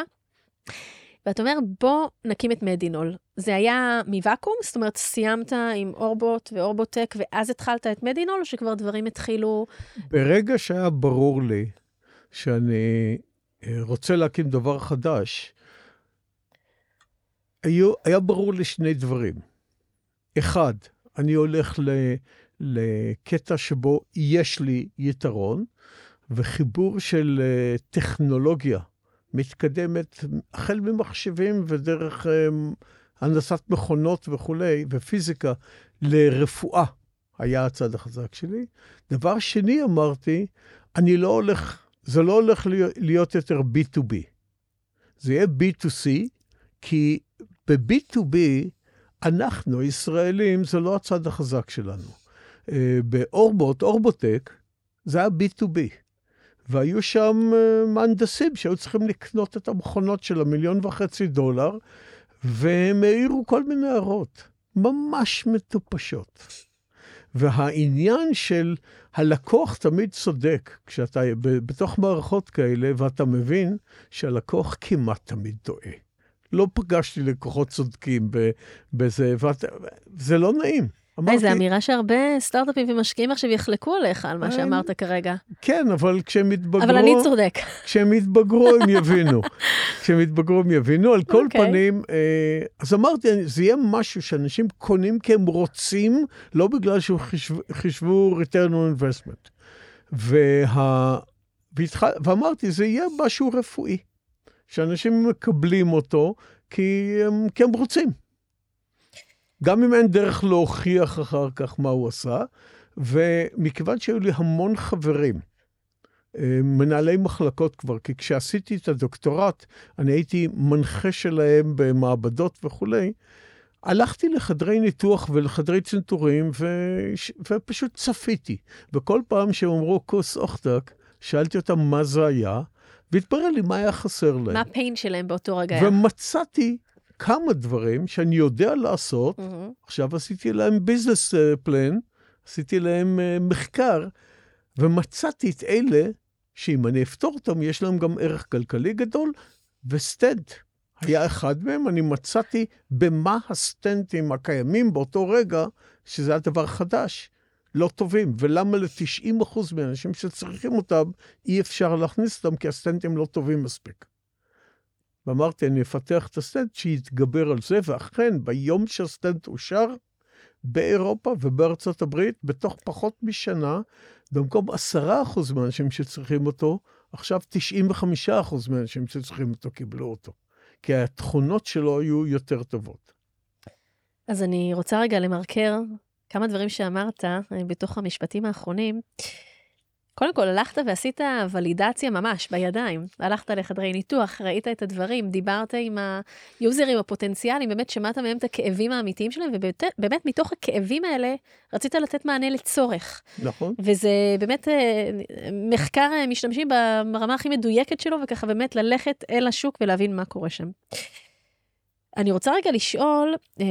ואתה אומר, בוא נקים את מדינול. זה היה מוואקום? זאת אומרת, סיימת עם אורבוט ואורבוטק, ואז התחלת את מדינול, או שכבר דברים התחילו... ברגע שהיה ברור לי שאני אה, רוצה להקים דבר חדש, היו, היה ברור לי שני דברים. אחד, אני הולך ל, לקטע שבו יש לי יתרון, וחיבור של אה, טכנולוגיה מתקדמת, החל ממחשבים ודרך אה, הנדסת מכונות וכולי, ופיזיקה, לרפואה, היה הצד החזק שלי. דבר שני, אמרתי, אני לא הולך, זה לא הולך להיות, יותר B2B. זה יהיה B2C, כי ב-B2B, אנחנו, הישראלים, זה לא הצד החזק שלנו. אה, באורבוט, אורבוטק, זה היה B2B. והיו שם אה, מהנדסים שהיו צריכים לקנות את המכונות של המיליון וחצי דולר, והם העירו כל מיני הערות, ממש מטופשות. והעניין של הלקוח תמיד צודק כשאתה בתוך מערכות כאלה, ואתה מבין שהלקוח כמעט תמיד טועה. לא פגשתי לקוחות צודקים בזה, וזה לא נעים. היי, זו אמירה שהרבה סטארט-אפים ומשקיעים עכשיו יחלקו עליך על מה אה, שאמרת כרגע. כן, אבל כשהם יתבגרו... אבל אני צודק. כשהם יתבגרו הם יבינו. כשהם יתבגרו הם יבינו. על כל אוקיי. פנים, אה, אז אמרתי, זה יהיה משהו שאנשים קונים כי הם רוצים, לא בגלל שהם חישבו, חישבו return on investment. וה... והתח... ואמרתי, זה יהיה משהו רפואי, שאנשים מקבלים אותו כי הם, כי הם רוצים. גם אם אין דרך להוכיח אחר כך מה הוא עשה, ומכיוון שהיו לי המון חברים, אה, מנהלי מחלקות כבר, כי כשעשיתי את הדוקטורט, אני הייתי מנחה שלהם במעבדות וכולי, הלכתי לחדרי ניתוח ולחדרי צנתורים ו... ופשוט צפיתי. וכל פעם שהם אמרו כוס אוכטק, שאלתי אותם מה זה היה, והתברר לי מה היה חסר להם. מה הפיין שלהם באותו רגע? ומצאתי כמה דברים שאני יודע לעשות. מהמם. עכשיו עשיתי להם ביזנס פלן, עשיתי להם אה, מחקר, ומצאתי את אלה שאם אני אפתור אותם, יש להם גם ערך כלכלי גדול, וסטנט היה אחד מהם. אני מצאתי במה הסטנטים הקיימים באותו רגע, שזה היה דבר חדש, לא טובים, ולמה ל-90% מהאנשים שצריכים אותם, אי אפשר להכניס אותם, כי הסטנטים לא טובים מספיק. ואמרתי, אני אפתח את הסטנט שיתגבר על זה, ואכן, ביום שהסטנט אושר, באירופה ובארצות הברית, בתוך פחות משנה, במקום 10% מהאנשים שצריכים אותו, עכשיו 95% מהאנשים שצריכים אותו קיבלו אותו. כי התכונות שלו היו יותר טובות. אז אני רוצה רגע למרקר כמה דברים שאמרת אה, בתוך המשפטים האחרונים. קודם כל, הלכת ועשית ולידציה ממש בידיים. הלכת לחדרי ניתוח, ראית את הדברים, דיברת עם היוזרים הפוטנציאליים, באמת שמעת מהם את הכאבים האמיתיים שלהם, ובאמת מתוך הכאבים האלה רצית לתת מענה לצורך. נכון. וזה באמת אה, מחקר אה, משתמשים ברמה הכי מדויקת שלו, וככה באמת ללכת אל השוק ולהבין מה קורה שם. אני רוצה רגע לשאול, אה,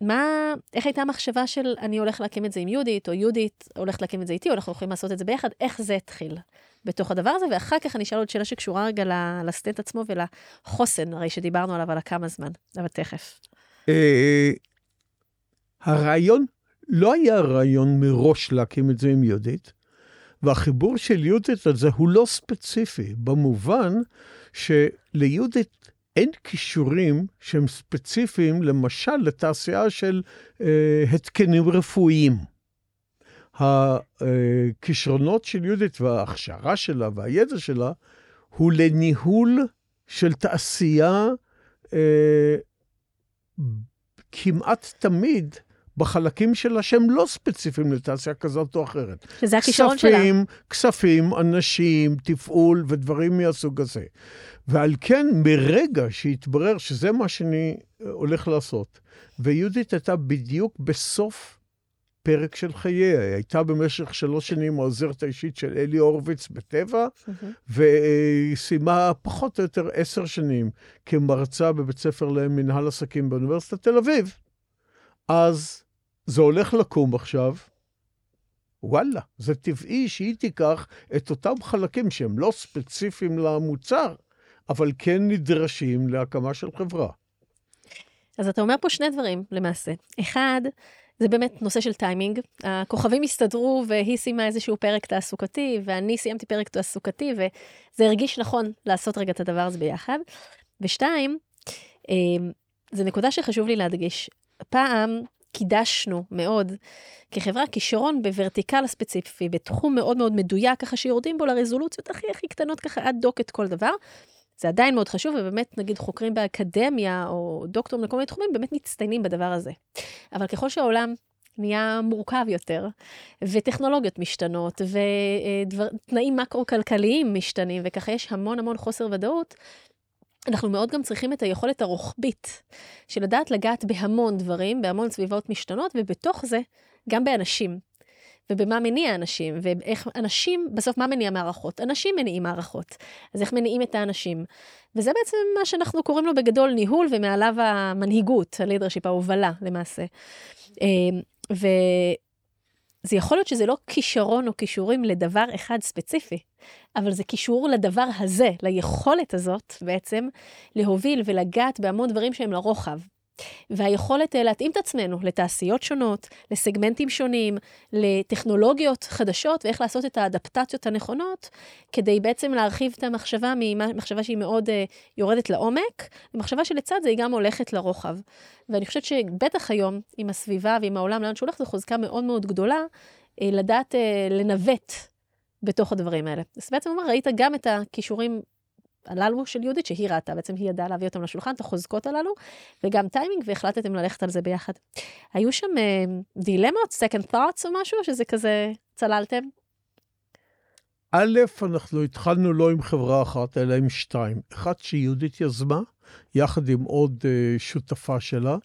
מה, איך הייתה המחשבה של אני הולך להקים את זה עם יהודית, או יהודית הולכת להקים את זה איתי, או אנחנו הולכים לעשות את זה ביחד, איך זה התחיל בתוך הדבר הזה, ואחר כך אני אשאל עוד שאלה שקשורה רגע לסטנט עצמו ולחוסן, הרי שדיברנו עליו על הכמה זמן, אבל תכף. אה, הרעיון לא היה רעיון מראש להקים את זה עם יהודית, והחיבור של יהודית הזה הוא לא ספציפי, במובן שליהודית אין כישורים שהם ספציפיים, למשל, לתעשייה של אה, התקנים רפואיים. הכישרונות של יהודית וההכשרה שלה והידע שלה הוא לניהול של תעשייה אה, כמעט תמיד בחלקים שלה שהם לא ספציפיים לתעשייה כזאת או אחרת. שזה הכישרון שלה. כספים, כספים, אנשים, תפעול ודברים מהסוג הזה. ועל כן, מרגע שהתברר שזה מה שאני אה, הולך לעשות, ויהודית הייתה בדיוק בסוף פרק של חייה, היא הייתה במשך שלוש שנים העוזרת האישית של אלי הורוביץ בטבע, mm-hmm. והיא סיימה פחות או יותר עשר שנים כמרצה בבית ספר למנהל עסקים באוניברסיטת תל אביב. אז זה הולך לקום עכשיו, וואלה, זה טבעי שהיא תיקח את אותם חלקים שהם לא ספציפיים למוצר, אבל כן נדרשים להקמה של חברה. אז אתה אומר פה שני דברים למעשה. אחד, זה באמת נושא של טיימינג. הכוכבים הסתדרו והיא סיימה איזשהו פרק תעסוקתי, ואני סיימתי פרק תעסוקתי, וזה הרגיש נכון לעשות רגע את הדבר הזה ביחד. ושתיים, אמ, זו נקודה שחשוב לי להדגיש. פעם קידשנו מאוד כחברה כישרון בוורטיקל הספציפי, בתחום מאוד מאוד מדויק, ככה שיורדים בו לרזולוציות הכי הכי קטנות, ככה עד את כל דבר. זה עדיין מאוד חשוב, ובאמת, נגיד, חוקרים באקדמיה, או דוקטורים לכל מיני תחומים, באמת מצטיינים בדבר הזה. אבל ככל שהעולם נהיה מורכב יותר, וטכנולוגיות משתנות, ותנאים מקרו-כלכליים משתנים, וככה יש המון המון חוסר ודאות, אנחנו מאוד גם צריכים את היכולת הרוחבית של לדעת לגעת בהמון דברים, בהמון סביבות משתנות, ובתוך זה גם באנשים. ובמה מניע אנשים, ואיך אנשים, בסוף מה מניע מערכות? אנשים מניעים מערכות. אז איך מניעים את האנשים? וזה בעצם מה שאנחנו קוראים לו בגדול ניהול, ומעליו המנהיגות, הלידרשיפ, ההובלה למעשה. אמ, וזה יכול להיות שזה לא כישרון או כישורים לדבר אחד ספציפי, אבל זה קישור לדבר הזה, ליכולת הזאת בעצם, להוביל ולגעת בהמון דברים שהם לרוחב. והיכולת אה, להתאים את עצמנו לתעשיות שונות, לסגמנטים שונים, לטכנולוגיות חדשות, ואיך לעשות את האדפטציות הנכונות, כדי בעצם להרחיב את המחשבה ממחשבה שהיא מאוד uh, יורדת לעומק, למחשבה שלצד זה היא גם הולכת לרוחב. ואני חושבת שבטח היום, עם הסביבה ועם העולם לאן שהוא הולך, זו חוזקה מאוד מאוד גדולה, uh, לדעת uh, לנווט בתוך הדברים האלה. אז בעצם אומר, ראית גם את הכישורים הללו של יהודית, שהיא ראתה, בעצם היא ידעה להביא אותם לשולחן, את החוזקות הללו, וגם טיימינג, והחלטתם ללכת על זה ביחד. היו שם uh, דילמות, second thoughts או משהו, שזה כזה, צללתם? א', אנחנו התחלנו לא עם חברה אחת, אלא עם שתיים. אחת שיהודית יזמה, יחד עם עוד uh, שותפה שלה,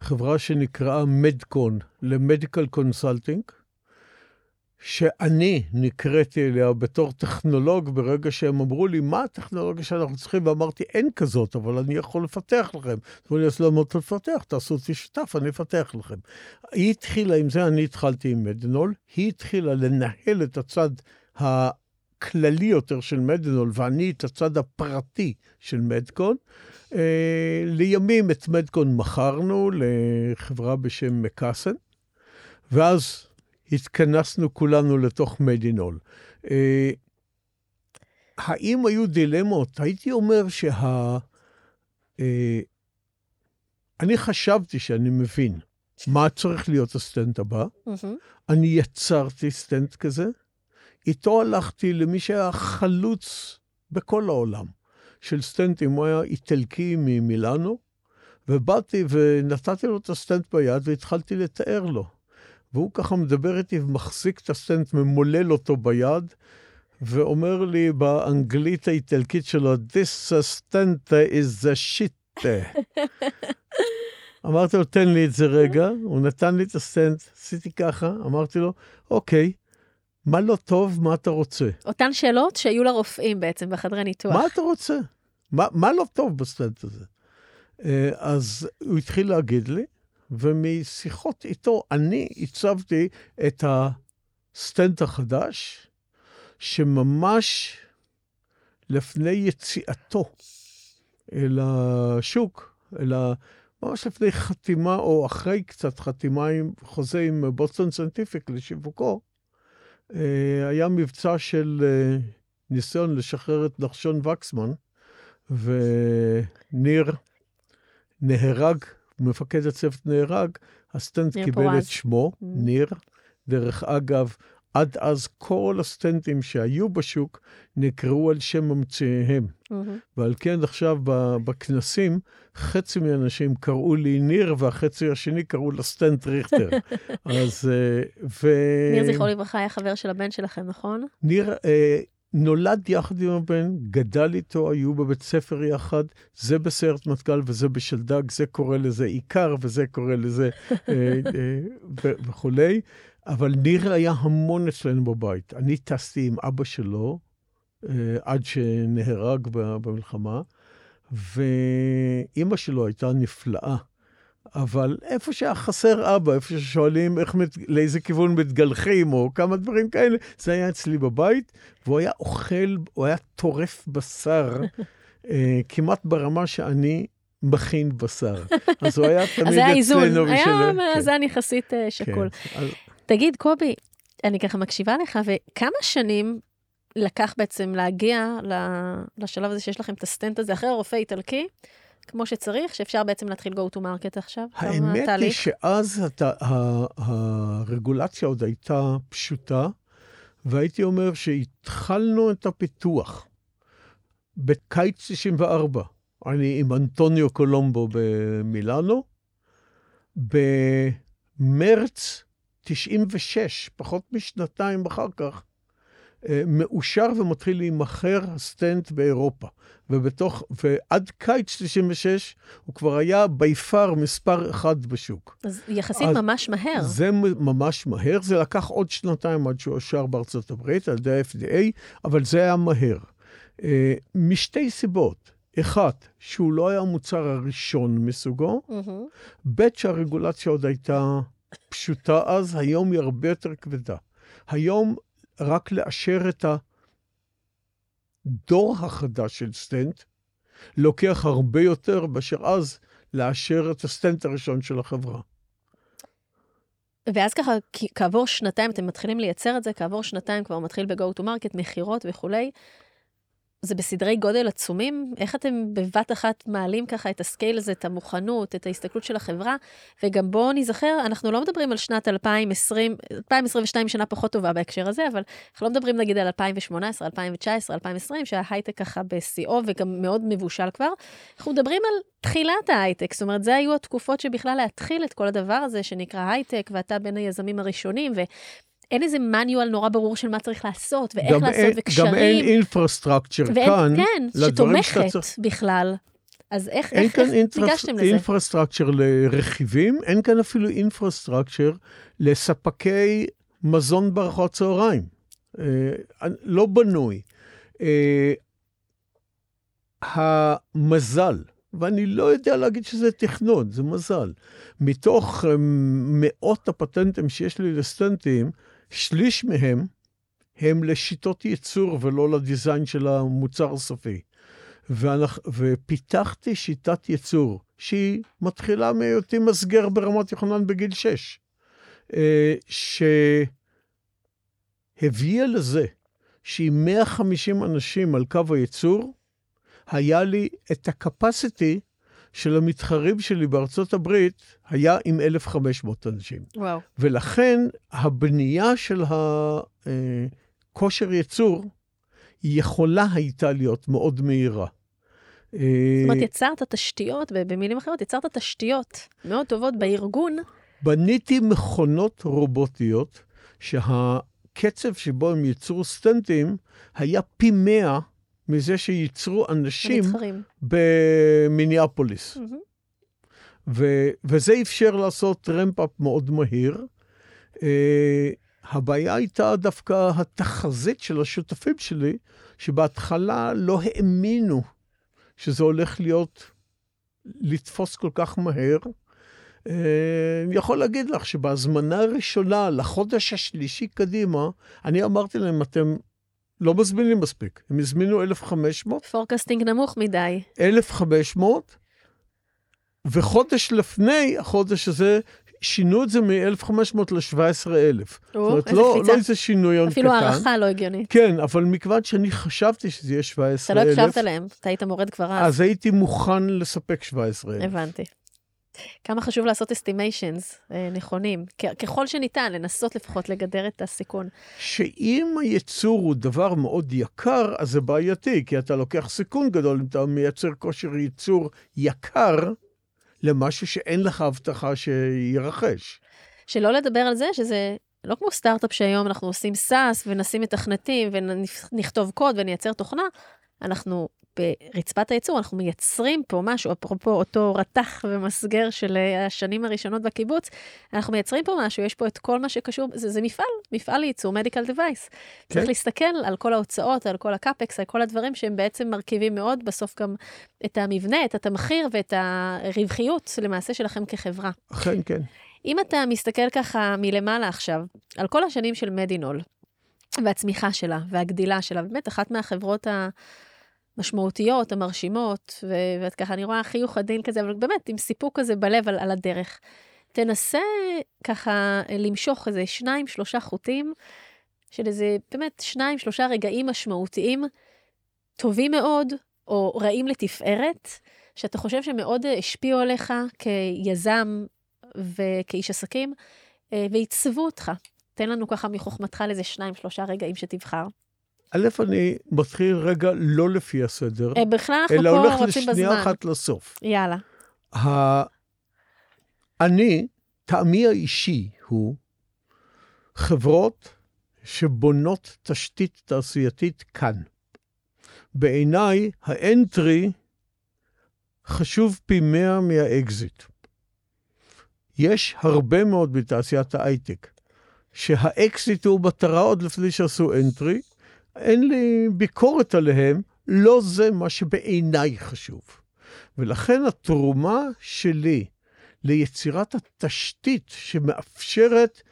חברה שנקראה מדקון, ל medical consulting. שאני נקראתי אליה בתור טכנולוג ברגע שהם אמרו לי, מה הטכנולוגיה שאנחנו צריכים? ואמרתי, אין כזאת, אבל אני יכול לפתח לכם. אמרו לי, אז לא אמרת לפתח, תעשו אותי שותף, אני אפתח לכם. היא התחילה עם זה, אני התחלתי עם מדינול, היא התחילה לנהל את הצד הכללי יותר של מדינול, ואני את הצד הפרטי של מדקון. אה, לימים את מדקון מכרנו לחברה בשם מקאסן, ואז התכנסנו כולנו לתוך מדינול. אה, האם היו דילמות? הייתי אומר שה... אה, אני חשבתי שאני מבין מה צריך להיות הסטנט הבא. אני יצרתי סטנט כזה. איתו הלכתי למי שהיה חלוץ בכל העולם של סטנטים. הוא היה איטלקי ממילאנו, ובאתי ונתתי לו את הסטנט ביד והתחלתי לתאר לו. והוא ככה מדבר איתי ומחזיק את הסטנט, ממולל אותו ביד, ואומר לי באנגלית האיטלקית שלו, This stent is a shit. אמרתי לו, תן לי את זה רגע, הוא נתן לי את הסטנט, עשיתי ככה, אמרתי לו, אוקיי, מה לא טוב, מה אתה רוצה? אותן שאלות שהיו לרופאים בעצם בחדרי ניתוח. מה אתה רוצה? מה, מה לא טוב בסטנט הזה? אה, אז הוא התחיל להגיד לי, ומשיחות איתו אני הצבתי את הסטנט החדש, שממש לפני יציאתו אל השוק, אלא ממש לפני חתימה, או אחרי קצת חתימה עם חוזה עם בוסטון סנטיפיק לשיווקו, אה, היה מבצע של אה, ניסיון לשחרר את נחשון וקסמן, וניר נהרג, מפקד הצוות נהרג, הסטנט קיבל פורז. את שמו, mm. ניר. דרך אגב, עד אז כל הסטנטים שהיו בשוק נקראו על שם ממציאיהם. Mm-hmm. ועל כן עכשיו בכנסים, חצי מהאנשים קראו לי ניר, והחצי השני קראו לסטנט ריכטר. אז... אה, ו... ניר, זכרו לברכה, היה חבר של הבן שלכם, נכון? ניר אה, נולד יחד עם הבן, גדל איתו, היו בבית ספר יחד, זה בסיירת מטכ"ל וזה בשלדג, זה קורא לזה עיקר וזה קורא לזה אה, אה, וכולי. אבל ניר היה המון אצלנו בבית. אני טסתי עם אבא שלו אה, עד שנהרג במלחמה, ואימא שלו הייתה נפלאה. אבל איפה שהיה חסר אבא, איפה ששואלים איך, לאיזה כיוון מתגלחים, או כמה דברים כאלה, זה היה אצלי בבית, והוא היה אוכל, הוא היה טורף בשר, אה, כמעט ברמה שאני מכין בשר. אז הוא היה תמיד אצלנו. אז זה האיזון, היה מאזן כן. יחסית אה, שקול. כן. תגיד, קובי, אני ככה מקשיבה לך, וכמה שנים לקח בעצם להגיע לשלב הזה שיש לכם את הסטנט הזה, אחרי הרופא האיטלקי, כמו שצריך, שאפשר בעצם להתחיל go to market עכשיו? האמת היא שאז אתה, הרגולציה עוד הייתה פשוטה, והייתי אומר שהתחלנו את הפיתוח בקיץ 94. אני עם אנטוניו קולומבו במילאנו. במרץ 96, פחות משנתיים אחר כך, מאושר ומתחיל להימכר הסטנט באירופה. ובתוך, ועד קיץ 96 הוא כבר היה בי פאר מספר אחד בשוק. אז יחסית אז ממש מהר. זה ממש מהר, זה לקח עוד שנתיים עד שהוא אושר בארצות הברית, על ידי ה-FDA, אבל זה היה מהר. אה, משתי סיבות. אחת, שהוא לא היה המוצר הראשון מסוגו, mm-hmm. ב', שהרגולציה עוד הייתה פשוטה אז, היום היא הרבה יותר כבדה. היום רק לאשר את הדור החדש של סטנט, לוקח הרבה יותר מאשר אז לאשר את הסטנט הראשון של החברה. ואז ככה, כעבור שנתיים אתם מתחילים לייצר את זה, כעבור שנתיים כבר מתחיל ב-go to market, מכירות וכולי. זה בסדרי גודל עצומים? איך אתם בבת אחת מעלים ככה את ה scale הזה, את המוכנות, את ההסתכלות של החברה? וגם בואו נזכר, אנחנו לא מדברים על שנת 2020, 2022 שנה פחות טובה בהקשר הזה, אבל אנחנו לא מדברים נגיד על 2018, 2019, 2020, שההייטק ככה בשיאו וגם מאוד מבושל כבר. אנחנו מדברים על תחילת ההייטק, זאת אומרת, זה היו התקופות שבכלל להתחיל את כל הדבר הזה שנקרא הייטק, ואתה בין היזמים הראשונים, ו... אין איזה manual נורא ברור של מה צריך לעשות, ואיך לעשות, אין, וקשרים. גם אין infrastructure כאן. כן, שתומכת שצריך... בכלל. אז איך, איך, איך infras... ניגשתם לזה? אין כאן infrastructure לרכיבים, אין כאן אפילו infrastructure לספקי מזון בארוחת צהריים. אה, לא בנוי. אה, המזל, ואני לא יודע להגיד שזה תכנון, זה מזל. מתוך אה, מאות הפטנטים שיש לי לסטנטים, שליש מהם הם לשיטות ייצור ולא לדיזיין של המוצר הסופי. ואנחנו, ופיתחתי שיטת ייצור שהיא מתחילה מהיותי מסגר ברמת יוחנן בגיל 6, אה, שהביאה לזה שעם 150 אנשים על קו הייצור, היה לי את הקפסיטי של המתחרים שלי בארצות הברית היה עם 1,500 אנשים. וואו. ולכן הבנייה של הכושר ייצור יכולה הייתה להיות מאוד מהירה. זאת אומרת, יצרת תשתיות, במילים אחרות, יצרת תשתיות מאוד טובות בארגון. בניתי מכונות רובוטיות, שהקצב שבו הם ייצרו סטנטים היה פי מאה מזה שייצרו אנשים. במיניאפוליס. Mm-hmm. ו- וזה אפשר לעשות רמפ-אפ מאוד מהיר. Uh, הבעיה הייתה דווקא התחזית של השותפים שלי, שבהתחלה לא האמינו שזה הולך להיות לתפוס כל כך מהר. אה, אני יכול להגיד לך שבהזמנה הראשונה, לחודש השלישי קדימה, אני אמרתי להם, אתם לא מזמינים מספיק. הם הזמינו 1,500. פורקסטינג נמוך מדי. 1,500, וחודש לפני החודש הזה, שינו את זה מ-1,500 ל-17,000. זאת אומרת, לא, לא איזה שינוי קטן. אפילו הערכה לא הגיונית. כן, אבל מכיוון שאני חשבתי שזה יהיה 17,000... אתה לא הקשבת להם, אתה היית מורד כבר אז. אז הייתי מוכן לספק 17,000. הבנתי. כמה חשוב לעשות estimations אה, נכונים, ככל שניתן, לנסות לפחות לגדר את הסיכון. שאם הייצור הוא דבר מאוד יקר, אז זה בעייתי, כי אתה לוקח סיכון גדול אם אתה מייצר כושר ייצור יקר למשהו שאין לך הבטחה שיירכש. שלא לדבר על זה שזה לא כמו סטארט-אפ שהיום אנחנו עושים SaaS ונשים מתכנתים ונכתוב קוד ונייצר תוכנה, אנחנו ברצפת הייצור, אנחנו מייצרים פה משהו, אפרופו אותו רתח ומסגר של אה, השנים הראשונות בקיבוץ, אנחנו מייצרים פה משהו, יש פה את כל מה שקשור, זה, זה מפעל, מפעל לייצור מדיקל דווייס. כן. צריך להסתכל על כל ההוצאות, על כל הקאפקס, על כל הדברים שהם בעצם מרכיבים מאוד, בסוף גם את המבנה, את התמחיר ואת הרווחיות למעשה שלכם כחברה. אכן, כן. אם אתה מסתכל ככה מלמעלה עכשיו, על כל השנים של מדינול, והצמיחה שלה, והגדילה שלה, באמת אחת מהחברות ה... המשמעותיות, המרשימות, ואת ככה, אני רואה חיוך עדין כזה, אבל באמת, עם סיפוק כזה בלב על, על הדרך. תנסה ככה למשוך איזה שניים, שלושה חוטים של איזה, באמת, שניים, שלושה רגעים משמעותיים, טובים מאוד, או רעים לתפארת, שאתה חושב שמאוד השפיעו עליך כיזם וכאיש עסקים, אה, ועיצבו אותך. תן לנו ככה מחוכמתך לאיזה שניים, שלושה רגעים שתבחר. א', אני מתחיל רגע לא לפי הסדר, אה, בכלל. אלא הולך לשנייה אחת לסוף. יאללה. אני, טעמי האישי הוא חברות שבונות תשתית תעשייתית כאן. בעיניי, האנטרי חשוב פי מאה מהאקזיט. יש הרבה מאוד בתעשיית ההייטק, שהאקזיט הוא מטרה עוד לפני שעשו entry, אין לי ביקורת עליהם, לא זה מה שבעיניי חשוב. ולכן התרומה שלי ליצירת התשתית שמאפשרת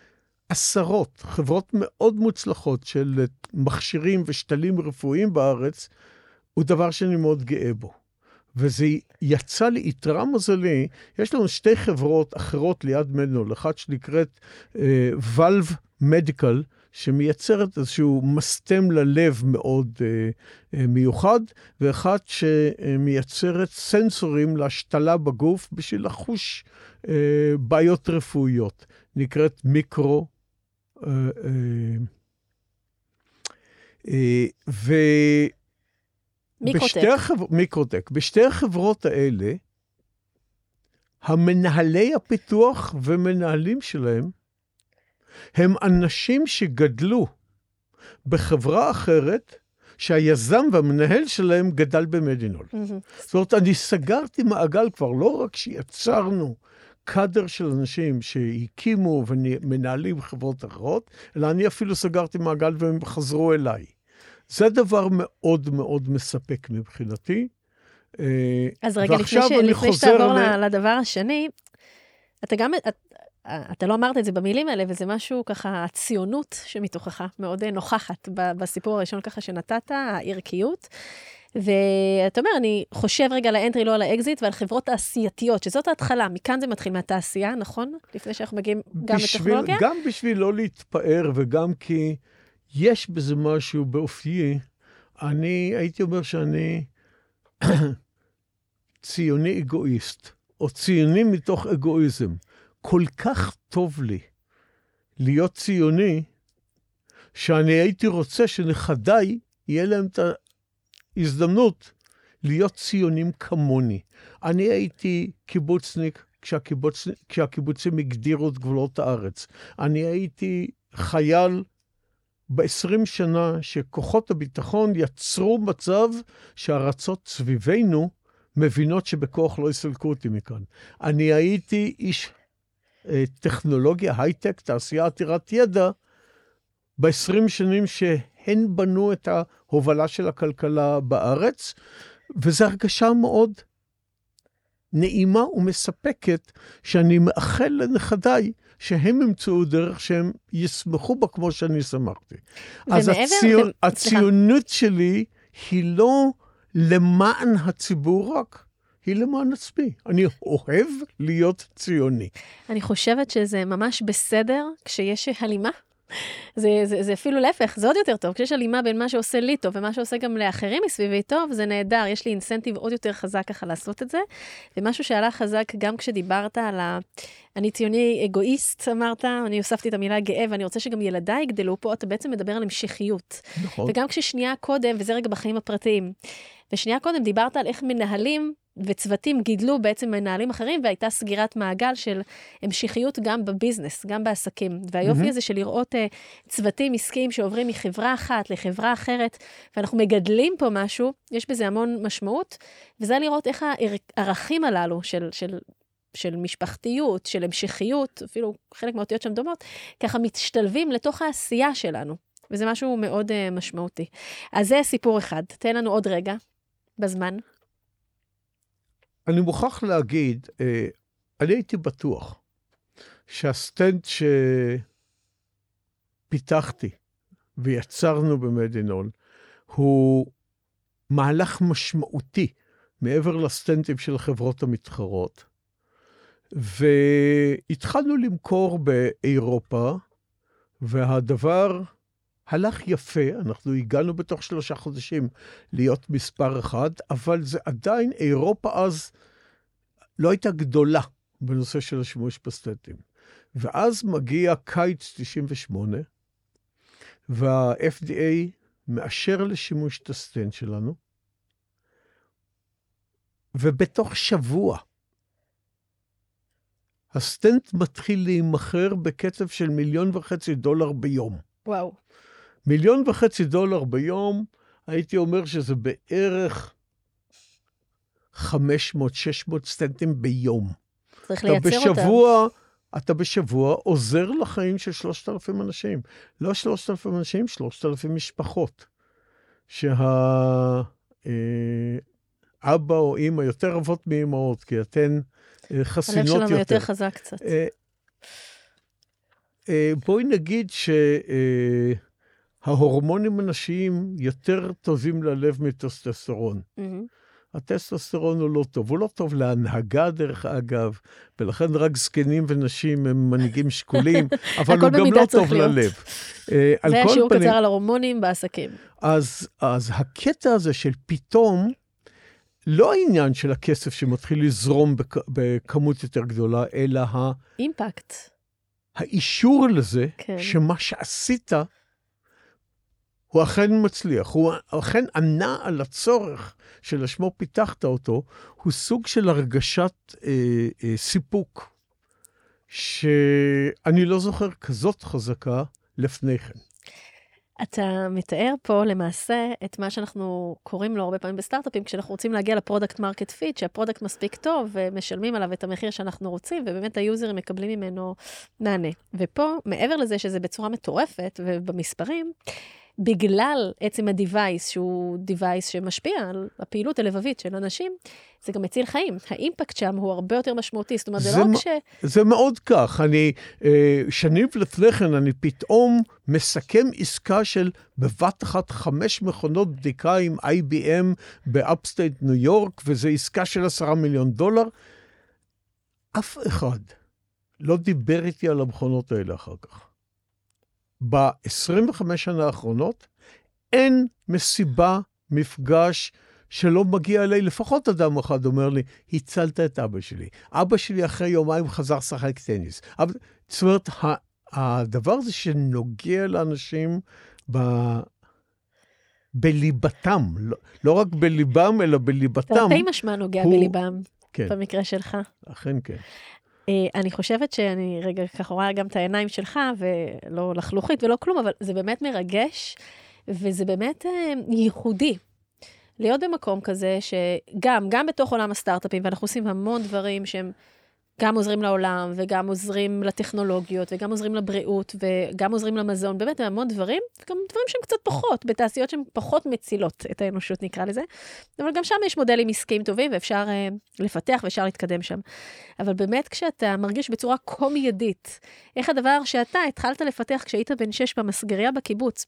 עשרות, חברות מאוד מוצלחות של מכשירים ושתלים רפואיים בארץ, הוא דבר שאני מאוד גאה בו. וזה יצא לי, איתרע מזלי, יש לנו שתי חברות אחרות ליד מנול, אחת שנקראת ולב uh, מדיקל, שמייצרת איזשהו מסתם ללב מאוד אה, אה, מיוחד, ואחת שמייצרת סנסורים להשתלה בגוף בשביל לחוש אה, בעיות רפואיות. נקראת מיקרו. אה, אה, אה, ו... מיקרוטק. החבר... מיקרוטק. בשתי החברות האלה, המנהלי הפיתוח ומנהלים שלהם הם אנשים שגדלו בחברה אחרת, שהיזם והמנהל שלהם גדל במדינול. Mm-hmm. זאת אומרת, אני סגרתי מעגל כבר, לא רק שיצרנו קאדר של אנשים שהקימו ומנהלים חברות אחרות, אלא אני אפילו סגרתי מעגל והם חזרו אליי. זה דבר מאוד מאוד מספק מבחינתי. אה, אז רגע, לפני, ש... לפני שתעבור ל... לדבר השני, אתה גם, אתה לא אמרת את זה במילים האלה, וזה משהו ככה, הציונות שמתוכך מאוד נוכחת בסיפור הראשון ככה שנתת, הערכיות. ואתה אומר, אני חושב רגע על ה entry, לא על האקזיט, ועל חברות תעשייתיות, שזאת ההתחלה, מכאן זה מתחיל מהתעשייה, נכון? לפני שאנחנו מגיעים גם לטכנולוגיה? גם בשביל לא להתפאר, וגם כי יש בזה משהו באופיי, אני הייתי אומר שאני ציוני אגואיסט, או ציוני מתוך אגואיזם. כל כך טוב לי להיות ציוני, שאני הייתי רוצה שנכדיי, יהיה להם את ההזדמנות להיות ציונים כמוני. אני הייתי קיבוצניק כשהקיבוצ... כשהקיבוצים הגדירו את גבולות הארץ. אני הייתי חייל ב-20 שנה שכוחות הביטחון יצרו מצב שהארצות סביבנו מבינות שבכוח לא יסלקו אותי מכאן. אני הייתי איש טכנולוגיה, הייטק, תעשייה עתירת ידע, ב-20 שנים שהן בנו את ההובלה של הכלכלה בארץ, וזו הרגשה מאוד נעימה ומספקת, שאני מאחל לנכדיי שהם ימצאו דרך שהם ישמחו בה כמו שאני שמחתי. אז הציונ... ו- הציונות שלי היא לא למען הציבור רק, היא למען עצמי. אני אוהב להיות ציוני. אני חושבת שזה ממש בסדר כשיש הלימה. זה, זה, זה אפילו להפך, זה עוד יותר טוב. כשיש הלימה בין מה שעושה לי טוב ומה שעושה גם לאחרים מסביבי טוב, זה נהדר. יש לי אינסנטיב עוד יותר חזק ככה לעשות את זה. ומשהו שעלה חזק גם כשדיברת על ה... אני ציוני אגואיסט, אמרת, אני הוספתי את המילה גאה, ואני רוצה שגם ילדיי יגדלו פה, אתה בעצם מדבר על המשכיות. נכון. וגם כששנייה קודם, וזה רגע בחיים הפרטיים, ושנייה קודם דיברת על איך מנהלים וצוותים גידלו בעצם מנהלים אחרים, והייתה סגירת מעגל של המשכיות גם בביזנס, גם בעסקים. והיופי מהמם. הזה של לראות uh, צוותים עסקיים שעוברים מחברה אחת לחברה אחרת, ואנחנו מגדלים פה משהו, יש בזה המון משמעות, וזה לראות איך הערכים הללו של, של של משפחתיות, של המשכיות, אפילו חלק מהאותיות שם דומות, ככה משתלבים לתוך העשייה שלנו. וזה משהו מאוד uh, משמעותי. אז זה סיפור אחד. תן לנו עוד רגע בזמן. אני מוכרח להגיד, אה, אני הייתי בטוח שהסטנד שפיתחתי ויצרנו במדינול הוא מהלך משמעותי מעבר לסטנדים של החברות המתחרות. והתחלנו למכור באירופה, והדבר הלך יפה, אנחנו הגענו בתוך שלושה חודשים להיות מספר אחד, אבל זה עדיין, אירופה אז לא הייתה גדולה בנושא של השימוש בסטנטים. ואז מגיע קיץ 98, וה-FDA מאשר לשימוש את הסטנט שלנו, ובתוך שבוע הסטנט מתחיל להימכר בקצב של מיליון וחצי דולר ביום. וואו. מיליון וחצי דולר ביום, הייתי אומר שזה בערך 500-600 סטנטים ביום. צריך לייצר אותם. בשבוע, אתה בשבוע עוזר לחיים של 3,000 אנשים. לא 3,000 אנשים, 3,000 משפחות. שהאבא או אימא, יותר אבות מאימהות, כי אתן אה, חסינות הלב יותר. שלנו יותר חזק קצת. אה, אה, בואי נגיד שההורמונים הנשיים יותר טובים ללב מטוסטסטרון. מהמם. הטסטוסטרון הוא לא טוב, הוא לא טוב להנהגה דרך אגב, ולכן רק זקנים ונשים הם מנהיגים שקולים, אבל הוא גם לא טוב להיות. ללב. אה, זה כל השיעור פנים- קצר על ההורמונים בעסקים. אז, אז הקטע הזה של פתאום, לא העניין של הכסף שמתחיל לזרום בכ, בכמות יותר גדולה, אלא ה, אימפקט. האישור לזה, כן. שמה שעשית, הוא אכן מצליח, הוא אכן ענה על הצורך שלשמו פיתחת אותו, הוא סוג של הרגשת אה, אה, סיפוק, שאני לא זוכר כזאת חזקה לפני כן. אתה מתאר פה למעשה את מה שאנחנו קוראים לו הרבה פעמים בסטארט-אפים, כשאנחנו רוצים להגיע ל product market fit, שה product מספיק טוב ומשלמים עליו את המחיר שאנחנו רוצים, ובאמת היוזרים מקבלים ממנו מענה. ופה, מעבר לזה שזה בצורה מטורפת ובמספרים, בגלל עצם ה-Device, שהוא Device שמשפיע על הפעילות הלבבית של אנשים, זה גם מציל חיים. האימפקט שם הוא הרבה יותר משמעותי. זאת אומרת, זה, זה לא רק ש... זה מאוד כך. אני, אה, שנים לפני כן, אני פתאום מסכם עסקה של בבת אחת חמש מכונות בדיקה עם IBM ב upstate ניו יורק, וזו עסקה של עשרה מיליון דולר. אף אחד לא דיבר איתי על המכונות האלה אחר כך. ב-25 שנה האחרונות אין מסיבה, מפגש, שלא מגיע אליי, לפחות אדם אחד אומר לי, הצלת את אבא שלי. אבא שלי אחרי יומיים חזר לשחק טניס. אבל, זאת אומרת, הדבר הזה שנוגע לאנשים ב... בליבתם, לא, לא רק בליבם, אלא בליבתם. תרתי משמע נוגע הוא- בליבם, כן, במקרה שלך. אכן כן. אה, אני חושבת שאני רגע ככה רואה גם את העיניים שלך, ולא לחלוכית ולא כלום, אבל זה באמת מרגש, וזה באמת אה, ייחודי. להיות במקום כזה שגם, גם בתוך עולם הסטארט-אפים, ואנחנו עושים המון דברים שהם גם עוזרים לעולם, וגם עוזרים לטכנולוגיות, וגם עוזרים לבריאות, וגם עוזרים למזון, באמת המון דברים, וגם דברים שהם קצת פחות, בתעשיות שהן פחות מצילות את האנושות, נקרא לזה. אבל גם שם יש מודלים עסקיים טובים, ואפשר אה, לפתח ואפשר להתקדם שם. אבל באמת, כשאתה מרגיש בצורה כה מיידית, איך הדבר שאתה התחלת לפתח כשהיית בן שש במסגריה בקיבוץ,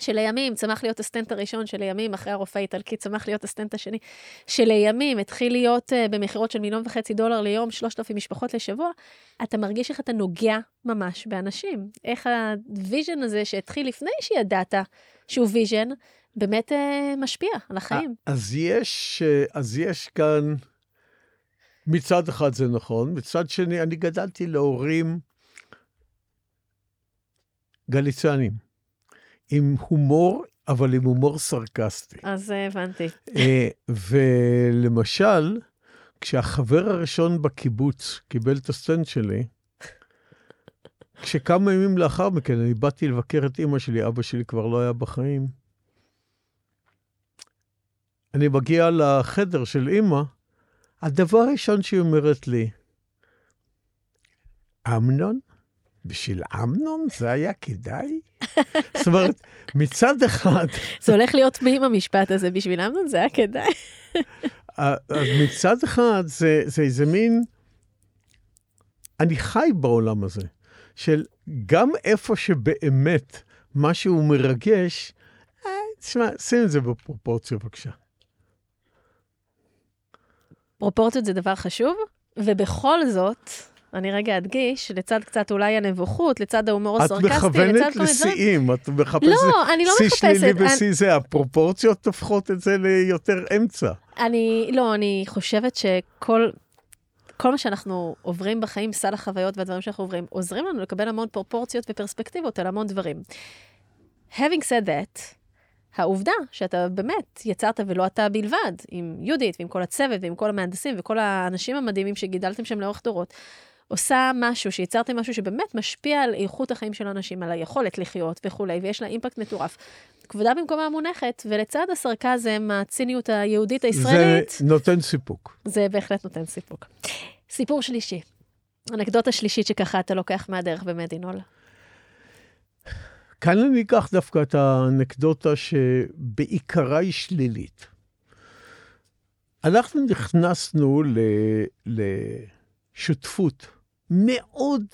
שלימים צמח להיות הסטנט הראשון, שלימים אחרי הרופא האיטלקי צמח להיות הסטנט השני, שלימים התחיל להיות אה, במכירות של מיליון וחצי דולר ליום, שלושת אלפים משפחות לשבוע, אתה מרגיש איך אתה נוגע ממש באנשים. איך ה vision הזה שהתחיל לפני שידעת שהוא vision, באמת אה, משפיע על החיים. אז יש, אה, אז יש כאן, מצד אחד זה נכון, מצד שני, אני גדלתי להורים גליצנים. עם הומור, אבל עם הומור סרקסטי. אז אה, הבנתי. אה, ולמשל, כשהחבר הראשון בקיבוץ קיבל את הסטנט שלי, כשכמה ימים לאחר מכן אני באתי לבקר את אימא שלי, אבא שלי כבר לא היה בחיים. אני מגיע לחדר של אימא, הדבר הראשון שהיא אומרת לי, אמנון, בשביל אמנון זה היה כדאי? זאת אומרת, מצד אחד... זה הולך להיות תמים המשפט הזה, בשביל אמנון זה היה כדאי. אז מצד אחד זה, זה איזה מין... אני חי בעולם הזה, של גם איפה שבאמת משהו מרגש, אה, תשמע, שים את זה בפרופורציה בבקשה. פרופורציות זה דבר חשוב, ובכל זאת, אני רגע אדגיש, לצד קצת אולי הנבוכות, לצד ההומור הסרקסטי, לצד כל מיני דברים. את מכוונת לשיאים, את מחפשת לא, אני לא שיא מחפשת. שלילי ושיא אני... זה, הפרופורציות הופכות את זה ליותר אמצע. אני, לא, אני חושבת שכל... כל מה שאנחנו עוברים בחיים, סל החוויות והדברים שאנחנו עוברים, עוזרים לנו לקבל המון פרופורציות ופרספקטיבות על המון דברים. Having said that, העובדה שאתה באמת יצרת, ולא אתה בלבד, עם יהודית ועם כל הצוות ועם כל המהנדסים וכל האנשים המדהימים שגידלתם שם לאורך דורות, עושה משהו, שיצרתם משהו שבאמת משפיע על איכות החיים של האנשים, על היכולת לחיות וכולי, ויש לה אימפקט מטורף. כבודה במקומה מונחת, ולצד הסרקזם, הציניות היהודית הישראלית... זה נותן סיפוק. זה בהחלט נותן סיפוק. סיפור שלישי, אנקדוטה שלישית שככה אתה לוקח מהדרך במדינול. כאן אני אקח דווקא את האנקדוטה שבעיקרה היא שלילית. אנחנו נכנסנו לשותפות מאוד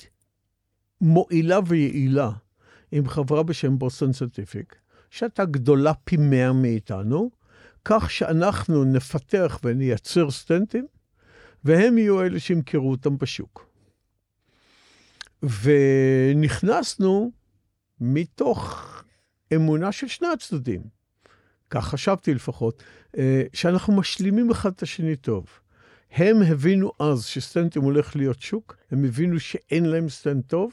מועילה ויעילה עם חברה בשם בוסטון סנטיפיק, שהייתה גדולה פי מאה מאיתנו, כך שאנחנו נפתח ונייצר סטנטים, והם יהיו אלה שימכרו אותם בשוק. ונכנסנו מתוך אמונה של שני הצדדים, כך חשבתי לפחות, אה, שאנחנו משלימים אחד את השני טוב. הם הבינו אז שסטנטים הולך להיות שוק, הם הבינו שאין להם סטנט טוב,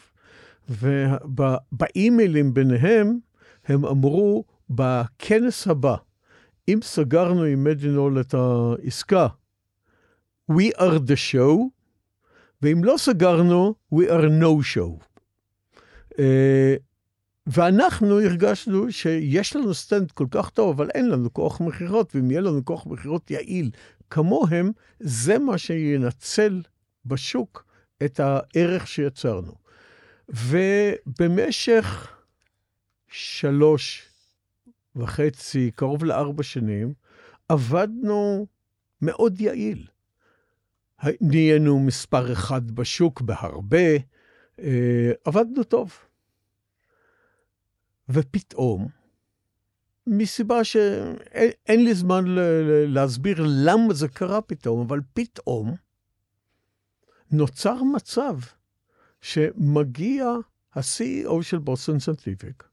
ובאימיילים ביניהם הם אמרו, בכנס הבא, אם סגרנו עם מדינול את העסקה, We are the show, ואם לא סגרנו, We are no show. אה, ואנחנו הרגשנו שיש לנו סטנט כל כך טוב, אבל אין לנו כוח מכירות, ואם יהיה לנו כוח מכירות יעיל כמוהם, זה מה שינצל בשוק את הערך שיצרנו. ובמשך שלוש וחצי, קרוב לארבע שנים, עבדנו מאוד יעיל. נהיינו מספר אחד בשוק בהרבה, אה, עבדנו טוב. ופתאום, מסיבה שאין לי זמן להסביר למה זה קרה פתאום, אבל פתאום נוצר מצב שמגיע ה-CEO של בוסטון סנטיפיק,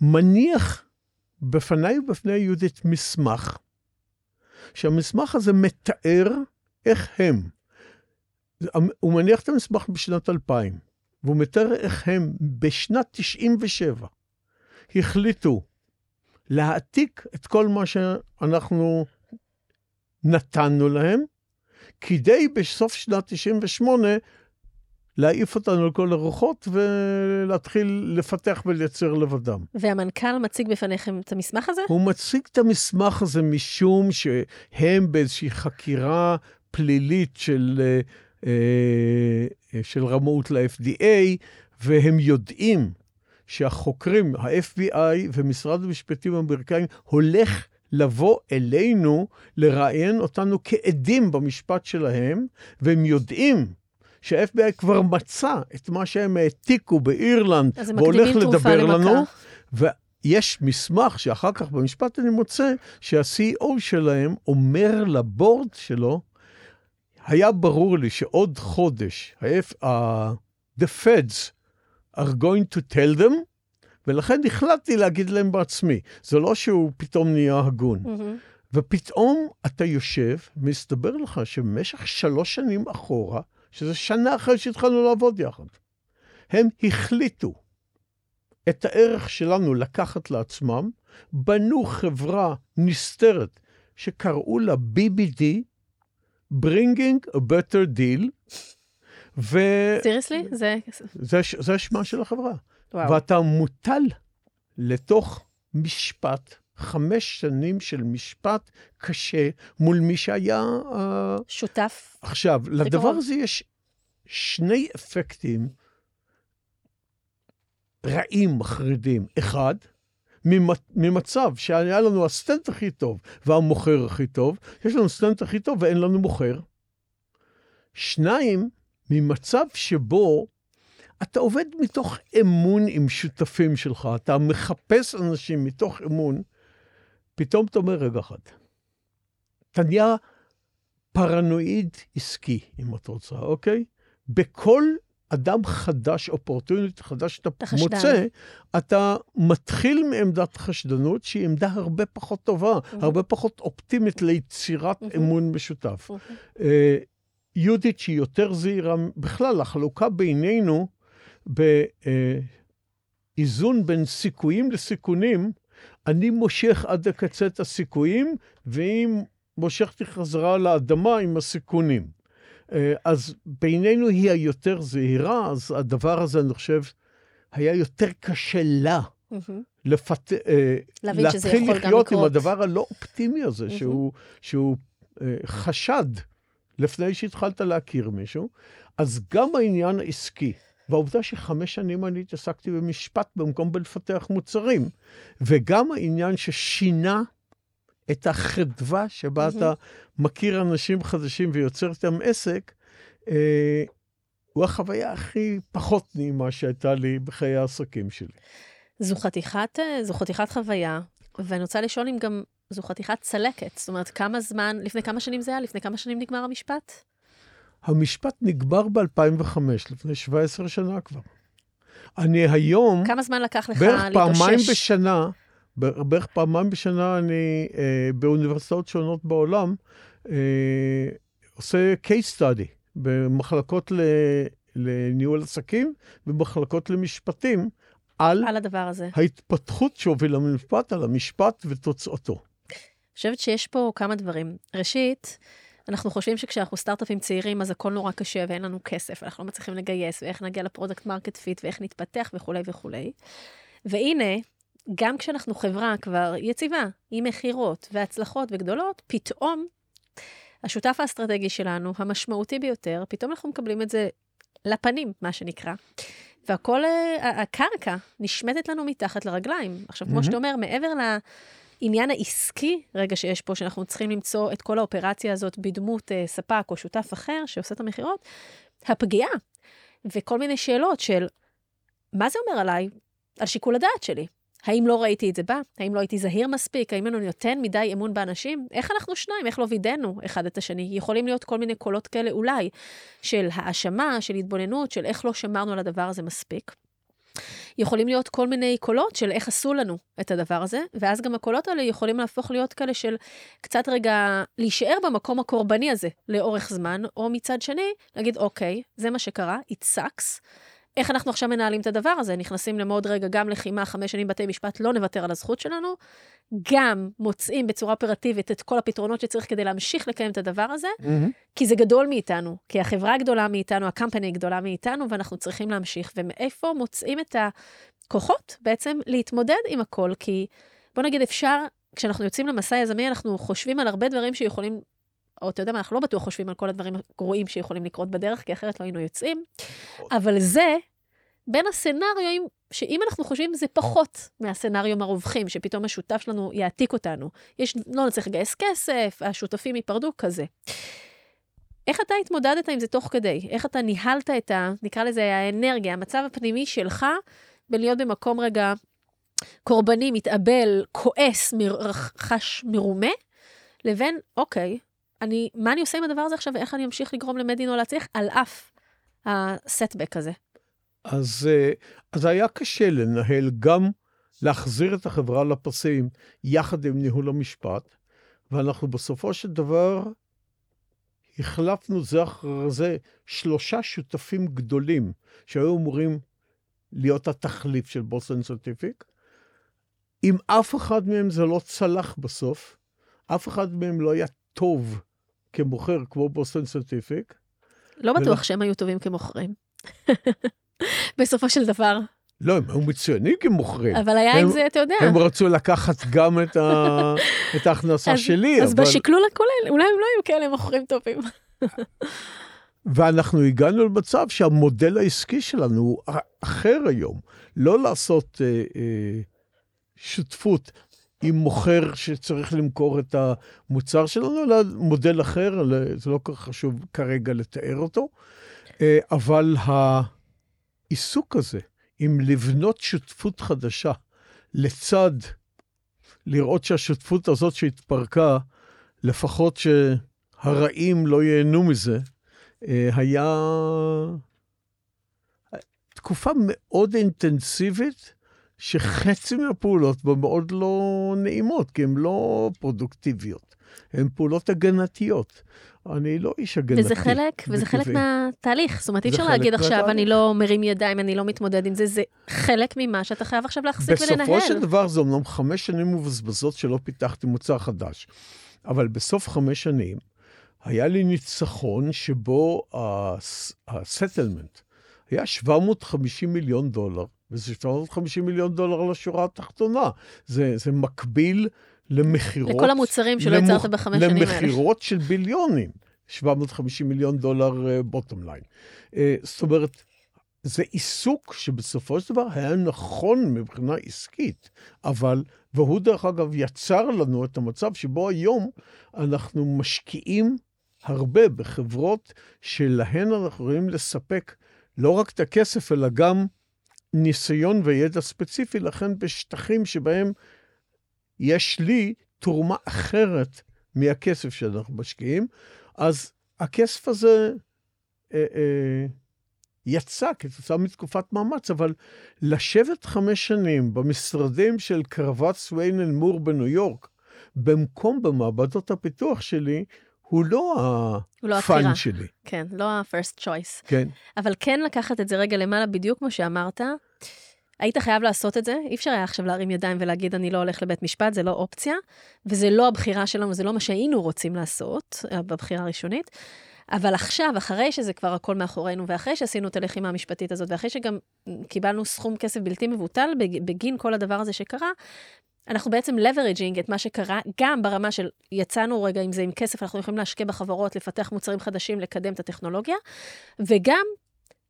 מניח בפניי ובפני יהודית מסמך, שהמסמך הזה מתאר איך הם, הוא מניח את המסמך בשנת 2000, והוא מתאר איך הם בשנת 97' החליטו להעתיק את כל מה שאנחנו נתנו להם, כדי בסוף שנת 98' להעיף אותנו לכל הרוחות ולהתחיל לפתח ולייצר לבדם. והמנכ"ל מציג בפניכם את המסמך הזה? הוא מציג את המסמך הזה משום שהם באיזושהי חקירה פלילית של של רמאות ל-FDA, והם יודעים שהחוקרים, ה-FBI ומשרד המשפטים האמריקאים, הולך לבוא אלינו, לראיין אותנו כעדים במשפט שלהם, והם יודעים שה-FBI כבר מצא את מה שהם העתיקו באירלנד, והולך לדבר לנו. ויש מסמך שאחר כך במשפט אני מוצא שה-CEO שלהם אומר לבורד שלו, היה ברור לי שעוד חודש, ה-F, uh, the feds are going to tell them, ולכן החלטתי להגיד להם בעצמי. זה לא שהוא פתאום נהיה הגון. Mm-hmm. ופתאום אתה יושב, מסתבר לך שבמשך שלוש שנים אחורה, שזה שנה אחרי שהתחלנו לעבוד יחד, הם החליטו את הערך שלנו לקחת לעצמם, בנו חברה נסתרת שקראו לה BBD, Bringing a Better Deal, ו... סיריסלי? זה... זה, זה שמה של החברה. וואו. ואתה מוטל לתוך משפט, חמש שנים של משפט קשה מול מי שהיה... שותף. עכשיו, לדבר הזה יש שני אפקטים רעים, מחרידים. אחד, ממצב שהיה לנו הסטנט הכי טוב והמוכר הכי טוב, יש לנו סטנט הכי טוב ואין לנו מוכר. שניים, ממצב שבו אתה עובד מתוך אמון עם שותפים שלך, אתה מחפש אנשים מתוך אמון, פתאום אתה אומר, רגע אחד, אתה נהיה פרנואיד עסקי, אם את רוצה, אוקיי? בכל אדם חדש, אופורטוניט חדש שאתה מוצא, אתה מתחיל מעמדת חשדנות, שהיא עמדה הרבה פחות טובה, mm-hmm. הרבה פחות אופטימית ליצירת mm-hmm. אמון משותף. Mm-hmm. יהודית שהיא יותר זהירה, בכלל, החלוקה בינינו, באיזון בין סיכויים לסיכונים, אני מושך עד לקצה את הסיכויים, והיא מושכת חזרה לאדמה עם הסיכונים. אה, אז בינינו היא היותר זהירה, אז הדבר הזה, אני חושב, היה יותר קשה לה. לפת... אה, להתחיל לחיות עם הדבר הלא אופטימי הזה, שהוא, שהוא אה, חשד לפני שהתחלת להכיר מישהו. אז גם העניין העסקי, והעובדה שחמש שנים אני התעסקתי במשפט במקום בלפתח מוצרים, וגם העניין ששינה את החדווה שבה mm-hmm. אתה מכיר אנשים חדשים ויוצר איתם עסק, אה, הוא החוויה הכי פחות נעימה שהייתה לי בחיי העסקים שלי. זו חתיכת, אה, זו חתיכת חוויה, ואני רוצה לשאול אם גם זו חתיכת צלקת. זאת אומרת, כמה זמן, לפני כמה שנים זה היה? לפני כמה שנים נגמר המשפט? המשפט נגמר ב-2005, לפני 17 שנה כבר. אני היום... כמה זמן לקח לך בערך להתאושש? פעמיים בשנה, בערך פעמיים בשנה אני אה, באוניברסיטאות שונות בעולם אה, עושה case study במחלקות ל, לניהול עסקים ומחלקות למשפטים על, על הדבר הזה. ההתפתחות שהובילה למשפט, על המשפט ותוצאתו. אני חושבת שיש פה כמה דברים. ראשית, אנחנו חושבים שכשאנחנו סטארט-אפים צעירים, אז הכל נורא קשה ואין לנו כסף, אנחנו לא מצליחים לגייס, ואיך נגיע ל product market fit, ואיך נתפתח וכולי וכולי. והנה, גם כשאנחנו חברה כבר יציבה, עם מכירות והצלחות וגדולות, פתאום השותף האסטרטגי שלנו, המשמעותי ביותר, פתאום אנחנו מקבלים את זה לפנים, מה שנקרא. והכל, אה, הקרקע נשמטת לנו מתחת לרגליים. עכשיו, כמו mm-hmm. שאתה אומר, מעבר לעניין העסקי, רגע שיש פה, שאנחנו צריכים למצוא את כל האופרציה הזאת בדמות uh, ספק או שותף אחר שעושה את המכירות, הפגיעה וכל מיני שאלות של מה זה אומר עליי, על שיקול הדעת שלי. האם לא ראיתי את זה בא? האם לא הייתי זהיר מספיק? האם אני נותן מדי אמון באנשים? איך אנחנו שניים? איך לא וידאנו אחד את השני? יכולים להיות כל מיני קולות כאלה אולי, של האשמה, של התבוננות, של איך לא שמרנו על הדבר הזה מספיק. יכולים להיות כל מיני קולות של איך עשו לנו את הדבר הזה, ואז גם הקולות האלה יכולים להפוך להיות כאלה של קצת רגע להישאר במקום הקורבני הזה לאורך זמן, או מצד שני, להגיד, אוקיי, זה מה שקרה, it sucks, איך אנחנו עכשיו מנהלים את הדבר הזה? נכנסים למוד רגע, גם לחימה, חמש שנים בתי משפט, לא נוותר על הזכות שלנו, גם מוצאים בצורה אופרטיבית את כל הפתרונות שצריך כדי להמשיך לקיים את הדבר הזה, mm-hmm. כי זה גדול מאיתנו, כי החברה גדולה מאיתנו, הקמפני גדולה מאיתנו, ואנחנו צריכים להמשיך. ומאיפה מוצאים את הכוחות בעצם להתמודד עם הכל? כי בוא נגיד, אפשר, כשאנחנו יוצאים למסע יזמי, אנחנו חושבים על הרבה דברים שיכולים או אתה יודע מה, אנחנו לא בטוח חושבים על כל הדברים הגרועים שיכולים לקרות בדרך, כי אחרת לא היינו יוצאים. אבל זה בין הסצנריואים, שאם אנחנו חושבים זה פחות מהסצנריום הרווחים, שפתאום השותף שלנו יעתיק אותנו. יש, לא נצטרך לגייס כסף, השותפים ייפרדו, כזה. איך אתה התמודדת עם זה תוך כדי? איך אתה ניהלת את ה... נקרא לזה האנרגיה, המצב הפנימי שלך, בלהיות במקום רגע קורבני, מתאבל, כועס, מר, חש מרומה, לבין, אוקיי, אני, מה אני עושה עם הדבר הזה עכשיו, ואיך אני אמשיך לגרום למדינו להצליח, על אף הסטבק הזה. אז, אה, אז היה קשה לנהל, גם להחזיר את החברה לפסים יחד עם ניהול המשפט, ואנחנו בסופו של דבר החלפנו זה אחר זה שלושה שותפים גדולים שהיו אמורים להיות התחליף של בוסטון סנטיפיק. אם אף אחד מהם זה לא צלח בסוף, אף אחד מהם לא היה טוב כמוכר כמו בוסטון סנטיפיק. לא בטוח ולא... שהם היו טובים כמוכרים. בסופו של דבר. לא, הם היו מצוינים כמוכרים. אבל היה הם, עם זה, אתה יודע. הם רצו לקחת גם את, ה, את ההכנסה אז, שלי. אז אבל... בשקלול הכולל, אולי הם לא היו כאלה מוכרים טובים. ואנחנו הגענו למצב שהמודל העסקי שלנו הוא אחר היום. לא לעשות אה, אה, שותפות עם מוכר שצריך למכור את המוצר שלנו, אלא מודל אחר, זה לא כל כך חשוב כרגע לתאר אותו. אה, אבל העיסוק הזה, עם לבנות שותפות חדשה, לצד לראות שהשותפות הזאת שהתפרקה, לפחות שהרעים לא ייהנו מזה, אה, היה תקופה מאוד אינטנסיבית, שחצי מהפעולות בה מאוד לא נעימות, כי הן לא פרודוקטיביות, הן פעולות הגנתיות. אני לא איש הגנתי. וזה חלק, וזה חלק מהתהליך. זאת אומרת, אי אפשר להגיד עכשיו, אני לא מרים ידיים, אני לא מתמודד עם זה, זה חלק ממה שאתה חייב עכשיו להחזיק ולנהל. בסופו של דבר, זה אומנם חמש שנים מבזבזות שלא פיתחתי מוצר חדש, אבל בסוף חמש שנים, היה לי ניצחון שבו ה settlement היה 750 מיליון דולר, וזה 750 מיליון דולר לשורה התחתונה. זה, זה מקביל למכירות... לכל המוצרים שלא למח... יצרת בחמש שנים האלה. למכירות של ביליונים. 750 מיליון דולר bottom אה, line. אה, זאת אומרת, זה עיסוק שבסופו של דבר היה נכון מבחינה עסקית, אבל, והוא דרך אגב יצר לנו את המצב שבו היום אנחנו משקיעים הרבה בחברות שלהן אנחנו יכולים לספק לא רק את הכסף, אלא גם ניסיון וידע ספציפי, לכן בשטחים שבהם יש לי תרומה אחרת מהכסף שאנחנו משקיעים, אז הכסף הזה אה, אה, יצא כתוצאה מתקופת מאמץ, אבל לשבת חמש שנים במשרדים של קרוות סוויינן מור בניו יורק, במקום במעבדות הפיתוח שלי, הוא לא הפאן לא שלי. כן, לא ה-first choice. כן. אבל כן לקחת את זה רגע למעלה, בדיוק כמו שאמרת. היית חייב לעשות את זה, אי אפשר היה עכשיו להרים ידיים ולהגיד, אני לא הולך לבית משפט, זה לא אופציה, וזה לא הבחירה שלנו, זה לא מה שהיינו רוצים לעשות בבחירה הראשונית. אבל עכשיו, אחרי שזה כבר הכל מאחורינו, ואחרי שעשינו את הלחימה המשפטית הזאת, ואחרי שגם קיבלנו סכום כסף בלתי מבוטל בגין כל הדבר הזה שקרה, אנחנו בעצם leveraging את מה שקרה, גם ברמה של יצאנו רגע עם זה עם כסף, אנחנו יכולים להשקיע בחברות, לפתח מוצרים חדשים, לקדם את הטכנולוגיה, וגם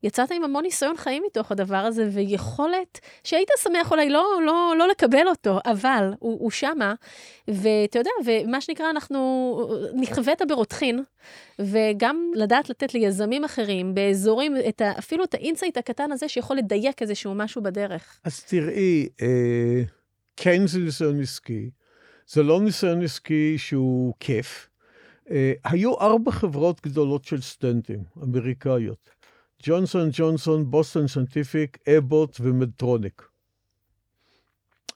יצאת עם המון ניסיון חיים מתוך הדבר הזה, ויכולת שהיית שמח אולי לא, לא, לא לקבל אותו, אבל הוא, הוא שמה, ואתה יודע, ומה שנקרא, אנחנו נכווית ברותחין, וגם לדעת לתת ליזמים אחרים באזורים, את ה, אפילו את ה insight הקטן הזה, שיכול לדייק איזשהו משהו בדרך. אז תראי, אה... כן זה ניסיון עסקי, זה לא ניסיון עסקי שהוא כיף. אה, היו ארבע חברות גדולות של סטנטים, אמריקאיות. ג'ונסון ג'ונסון, בוסטון סנטיפיק, אבוט ומדטרוניק.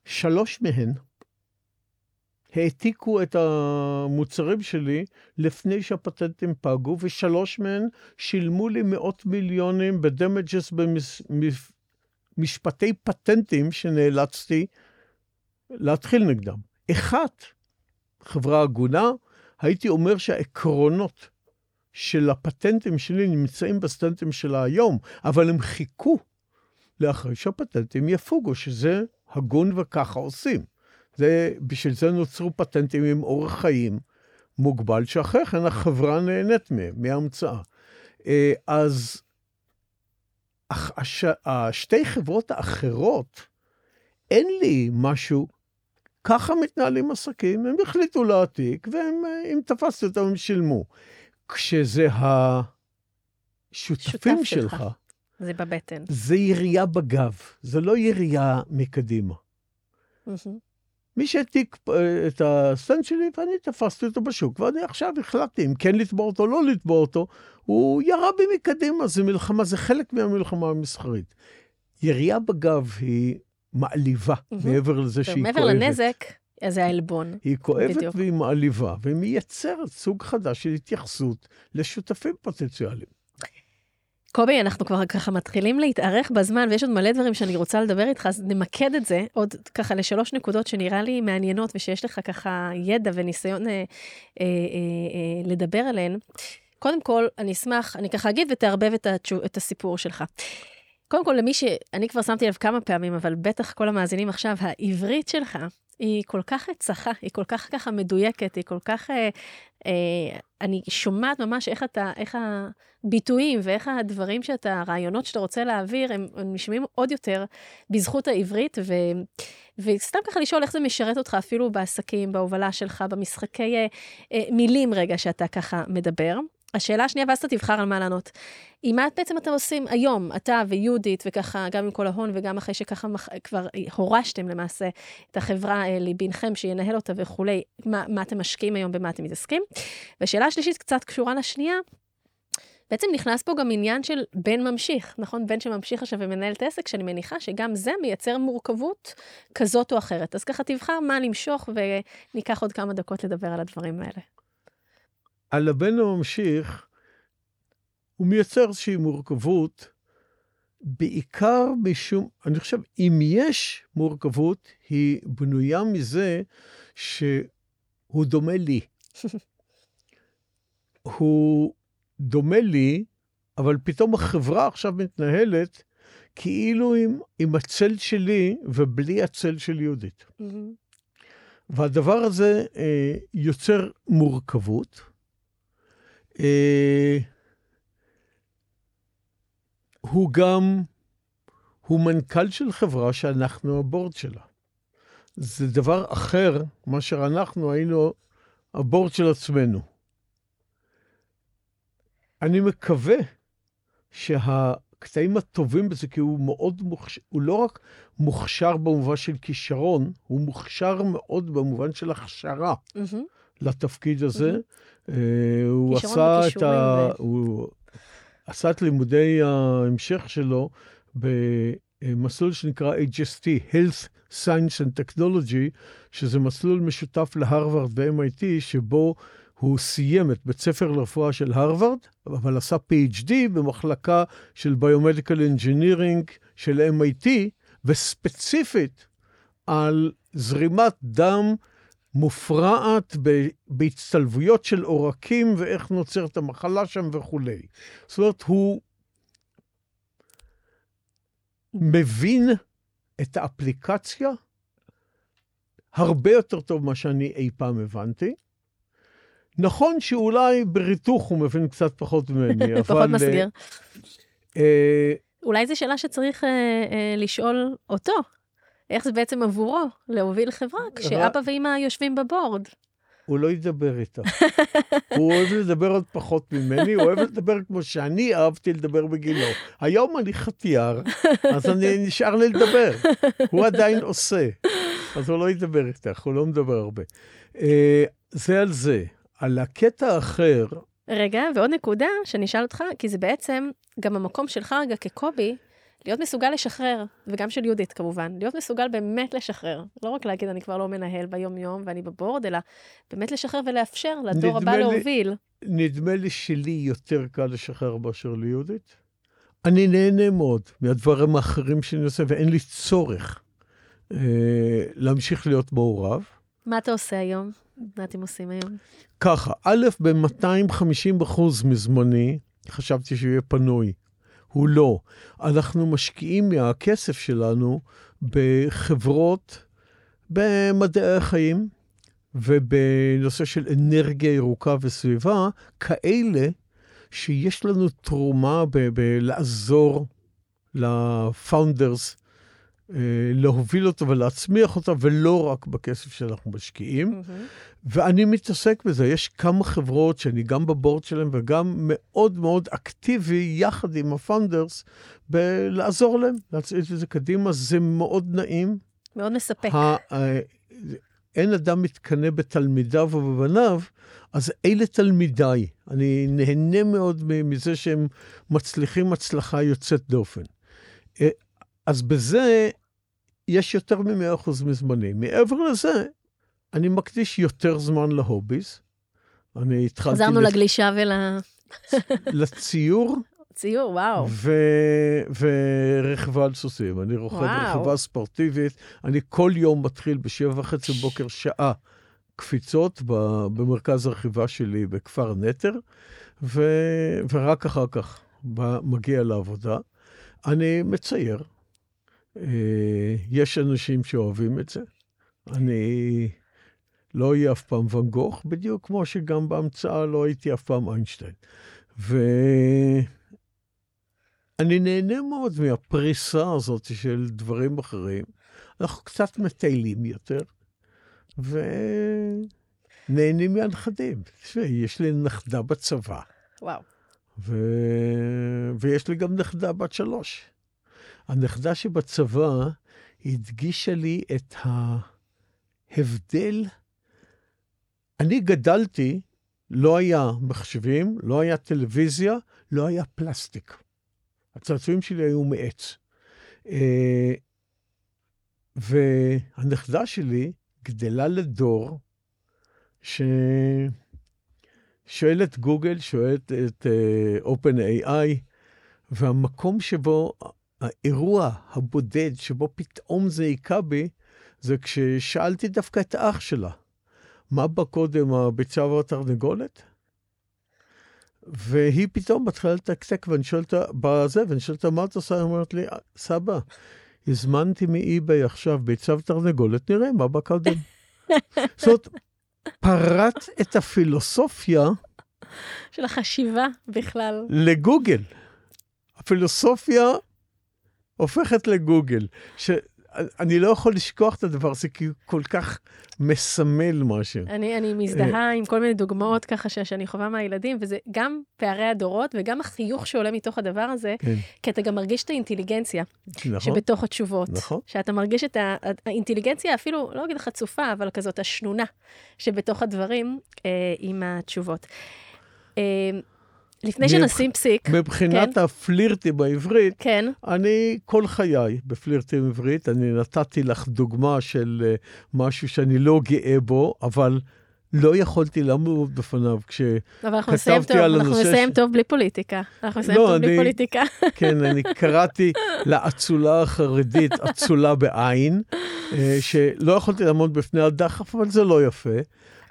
שלוש מהן העתיקו את המוצרים שלי לפני שהפטנטים פגו, ושלוש מהן שילמו לי מאות מיליונים ב damages במשפטי פטנטים שנאלצתי להתחיל נגדם. אחת, חברה הגונה, הייתי אומר שהעקרונות של הפטנטים שלי נמצאים בסטנטים שלה היום, אבל הם חיכו לאחרי שהפטנטים יפוגו, שזה הגון וככה עושים. זה, בשביל זה נוצרו פטנטים עם אורח חיים מוגבל, שאחרי כן החברה נהנית מהם, מההמצאה. אה, אז הש... השתי חברות האחרות, אין לי משהו, ככה מתנהלים עסקים, הם החליטו להעתיק, ואם תפסתי אותם הם שילמו. כשזה השותפים שלך, שלך, זה בבטן. זה ירייה בגב, זה לא ירייה מקדימה. Mm-hmm. מי שהעתיק אה, את הסטנד שלי, ואני תפסתי אותו בשוק, ואני עכשיו החלטתי אם כן לתבוע אותו או לא לתבוע אותו, הוא ירה בי מקדימה, זה מלחמה, זה חלק מהמלחמה המסחרית. ירייה בגב היא מעליבה. מעבר לזה שהיא כואבת. מעבר לנזק, זה העלבון. היא כואבת בדיוק. והיא מעליבה, והיא מייצרת סוג חדש של התייחסות לשותפים פוטנציאליים. קובי, אנחנו כבר ככה מתחילים להתארך בזמן, ויש עוד מלא דברים שאני רוצה לדבר איתך, אז נמקד את זה עוד ככה לשלוש נקודות שנראה לי מעניינות, ושיש לך ככה ידע וניסיון אה, אה, אה, אה, לדבר עליהן. קודם כל, אני אשמח, אני ככה אגיד ותערבב את, התשו, את הסיפור שלך. קודם כל, למי ש... אני כבר שמתי לב כמה פעמים, אבל בטח כל המאזינים עכשיו, העברית שלך היא כל כך צחה, היא כל כך ככה מדויקת, היא כל כך... אה, אה, אני שומעת ממש איך אתה, איך הביטויים ואיך הדברים שאתה, הרעיונות שאתה רוצה להעביר, הם, הם נשמעים עוד יותר בזכות העברית, ו, וסתם ככה לשאול איך זה משרת אותך אפילו בעסקים, בהובלה שלך, במשחקי אה, אה, מילים רגע שאתה ככה מדבר. השאלה השנייה, ואז אתה תבחר על מה לענות. עם מה בעצם אתם עושים היום, אתה ויהודית, וככה, גם עם כל ההון, וגם אחרי שככה מח... כבר הורשתם למעשה את החברה אה, לבנכם, שינהל אותה וכולי, מה, מה אתם משקיעים היום, במה אתם מתעסקים? והשאלה השלישית קצת קשורה לשנייה, בעצם נכנס פה גם עניין של בן ממשיך, נכון? בן שממשיך עכשיו ומנהל את העסק, שאני מניחה שגם זה מייצר מורכבות כזאת או אחרת. אז ככה תבחר מה למשוך, וניקח עוד כמה דקות לדבר על הדברים האלה. על הבן הממשיך, הוא מייצר איזושהי מורכבות, בעיקר משום, אני חושב, אם יש מורכבות, היא בנויה מזה שהוא דומה לי. הוא דומה לי, אבל פתאום החברה עכשיו מתנהלת כאילו עם, עם הצל שלי ובלי הצל של יהודית. Mm-hmm. והדבר הזה אה, יוצר מורכבות. אה, הוא גם, הוא מנכ"ל של חברה שאנחנו הבורד שלה. זה דבר אחר מאשר אנחנו היינו הבורד של עצמנו. אני מקווה שהקטעים הטובים בזה, כי הוא מאוד מוכשר, הוא לא רק מוכשר במובן של כישרון, הוא מוכשר מאוד במובן של הכשרה mm-hmm. לתפקיד הזה. Mm-hmm. אה, הוא עשה את ה... ו... הוא עשה את לימודי ההמשך שלו במסלול שנקרא HST, Health Science and Technology, שזה מסלול משותף להרווארד ו-MIT, שבו הוא סיים את בית ספר לרפואה של הרווארד, אבל עשה PhD במחלקה של biomedical engineering של MIT, וספציפית על זרימת דם מופרעת בהצטלבויות של עורקים ואיך נוצרת המחלה שם וכולי. זאת אומרת, הוא מבין את האפליקציה הרבה יותר טוב ממה שאני אי פעם הבנתי. נכון שאולי בריתוך הוא מבין קצת פחות ממני, אבל... פחות מסגיר. אה, אולי זו שאלה שצריך אה, אה, לשאול אותו. איך זה בעצם עבורו להוביל חברה כשאבא ואמא יושבים בבורד. הוא לא ידבר איתה. הוא אוהב לדבר עוד פחות ממני, הוא אוהב לדבר כמו שאני אהבתי לדבר בגילו. היום אני חטיאר, אז אני נשאר לי לדבר. הוא עדיין עושה, אז הוא לא ידבר איתך, הוא לא מדבר הרבה. אה, זה על זה. על הקטע האחר... רגע, ועוד נקודה שאני אשאל אותך, כי זה בעצם גם המקום שלך רגע כקובי, להיות מסוגל לשחרר, וגם של יהודית כמובן, להיות מסוגל באמת לשחרר. לא רק להגיד, אני כבר לא מנהל ביום-יום ואני בבורד, אלא באמת לשחרר ולאפשר לדור הבא לי, להוביל. נדמה לי שלי יותר קל לשחרר מאשר ליהודית. אני נהנה מאוד מהדברים האחרים שאני עושה, ואין לי צורך אה, להמשיך להיות מעורב. מה אתה עושה היום? מה אתם עושים היום? ככה, א', ב-250 אחוז מזמני, חשבתי שהוא יהיה פנוי. הוא לא. אנחנו משקיעים מהכסף שלנו בחברות במדעי החיים ובנושא של אנרגיה ירוקה וסביבה, כאלה שיש לנו תרומה בלעזור ל founders להוביל אותו ולהצמיח אותו, ולא רק בכסף שאנחנו משקיעים. Mm-hmm. ואני מתעסק בזה. יש כמה חברות שאני גם ב board שלהם וגם מאוד מאוד אקטיבי יחד עם ה founders בלעזור להם, להצעיד את זה קדימה. זה מאוד נעים. מאוד מספק. אין אדם מתקנא בתלמידיו ובבניו, אז אלה תלמידיי. אני נהנה מאוד מזה שהם מצליחים הצלחה יוצאת דופן. אז בזה יש יותר מ-100% מזמני. מעבר לזה, אני מקדיש יותר זמן להוביז. אני התחלתי... חזרנו לת... לגלישה ול... לציור. ציור, וואו. ו... ורכבה על סוסים. אני רוכב רכבה ספורטיבית. אני כל יום מתחיל בשבע וחצי בוקר שעה קפיצות במרכז הרכיבה שלי בכפר נטר, ו... ורק אחר כך מגיע לעבודה. אני מצייר. אה, יש אנשים שאוהבים את זה. אני לא אהיה אף פעם ואן גוך, בדיוק כמו שגם בהמצאה לא הייתי אף פעם איינשטיין. ואני נהנה מאוד מהפריסה הזאת של דברים אחרים. אנחנו קצת מטיילים יותר, ונהנים מהנכדים. תשמעי, יש לי נכדה בצבא. וואו. ו... ויש לי גם נכדה בת שלוש. הנכדה שבצבא הדגישה לי את ההבדל. אני גדלתי, לא היה מחשבים, לא היה טלוויזיה, לא היה פלסטיק. הצעצועים שלי היו מעץ. אה, והנכדה שלי גדלה לדור ששואל את גוגל, שואלת את uh, OpenAI, והמקום שבו האירוע הבודד שבו פתאום זה היכה בי, זה כששאלתי דווקא את האח שלה, מה בא קודם, הביצה או התרנגולת? והיא פתאום מתחילה לתקתק, ואני שואל אותה, בזה, ואני שואל אותה, מה את עושה? היא אומרת לי, סבא, הזמנתי מאי-ביי עכשיו ביצה ותרנגולת, נראה מה בא קודם. זאת אומרת, פרט את הפילוסופיה... של החשיבה בכלל. לגוגל. הפילוסופיה הופכת לגוגל. ש... אני לא יכול לשכוח את הדבר הזה, כי הוא כל כך מסמל משהו. אני, אני מזדהה עם כל מיני דוגמאות ככה ש, שאני חווה מהילדים, וזה גם פערי הדורות וגם החיוך שעולה מתוך הדבר הזה, כן. כי אתה גם מרגיש את האינטליגנציה נכון, שבתוך התשובות. נכון. שאתה מרגיש את האינטליגנציה, אפילו, לא אגיד חצופה, אבל כזאת השנונה שבתוך הדברים אה, עם התשובות. אה, לפני שנשים פסיק. מבחינת כן? הפלירטי בעברית, כן. אני כל חיי בפלירטי בעברית, אני נתתי לך דוגמה של uh, משהו שאני לא גאה בו, אבל לא יכולתי לעמוד בפניו כשכתבתי על הנושא... אנחנו נסיים טוב בלי פוליטיקה. אנחנו נסיים לא, טוב אני, בלי פוליטיקה. כן, אני קראתי לאצולה החרדית, אצולה בעין, אה, שלא יכולתי לעמוד בפני הדחף, אבל זה לא יפה.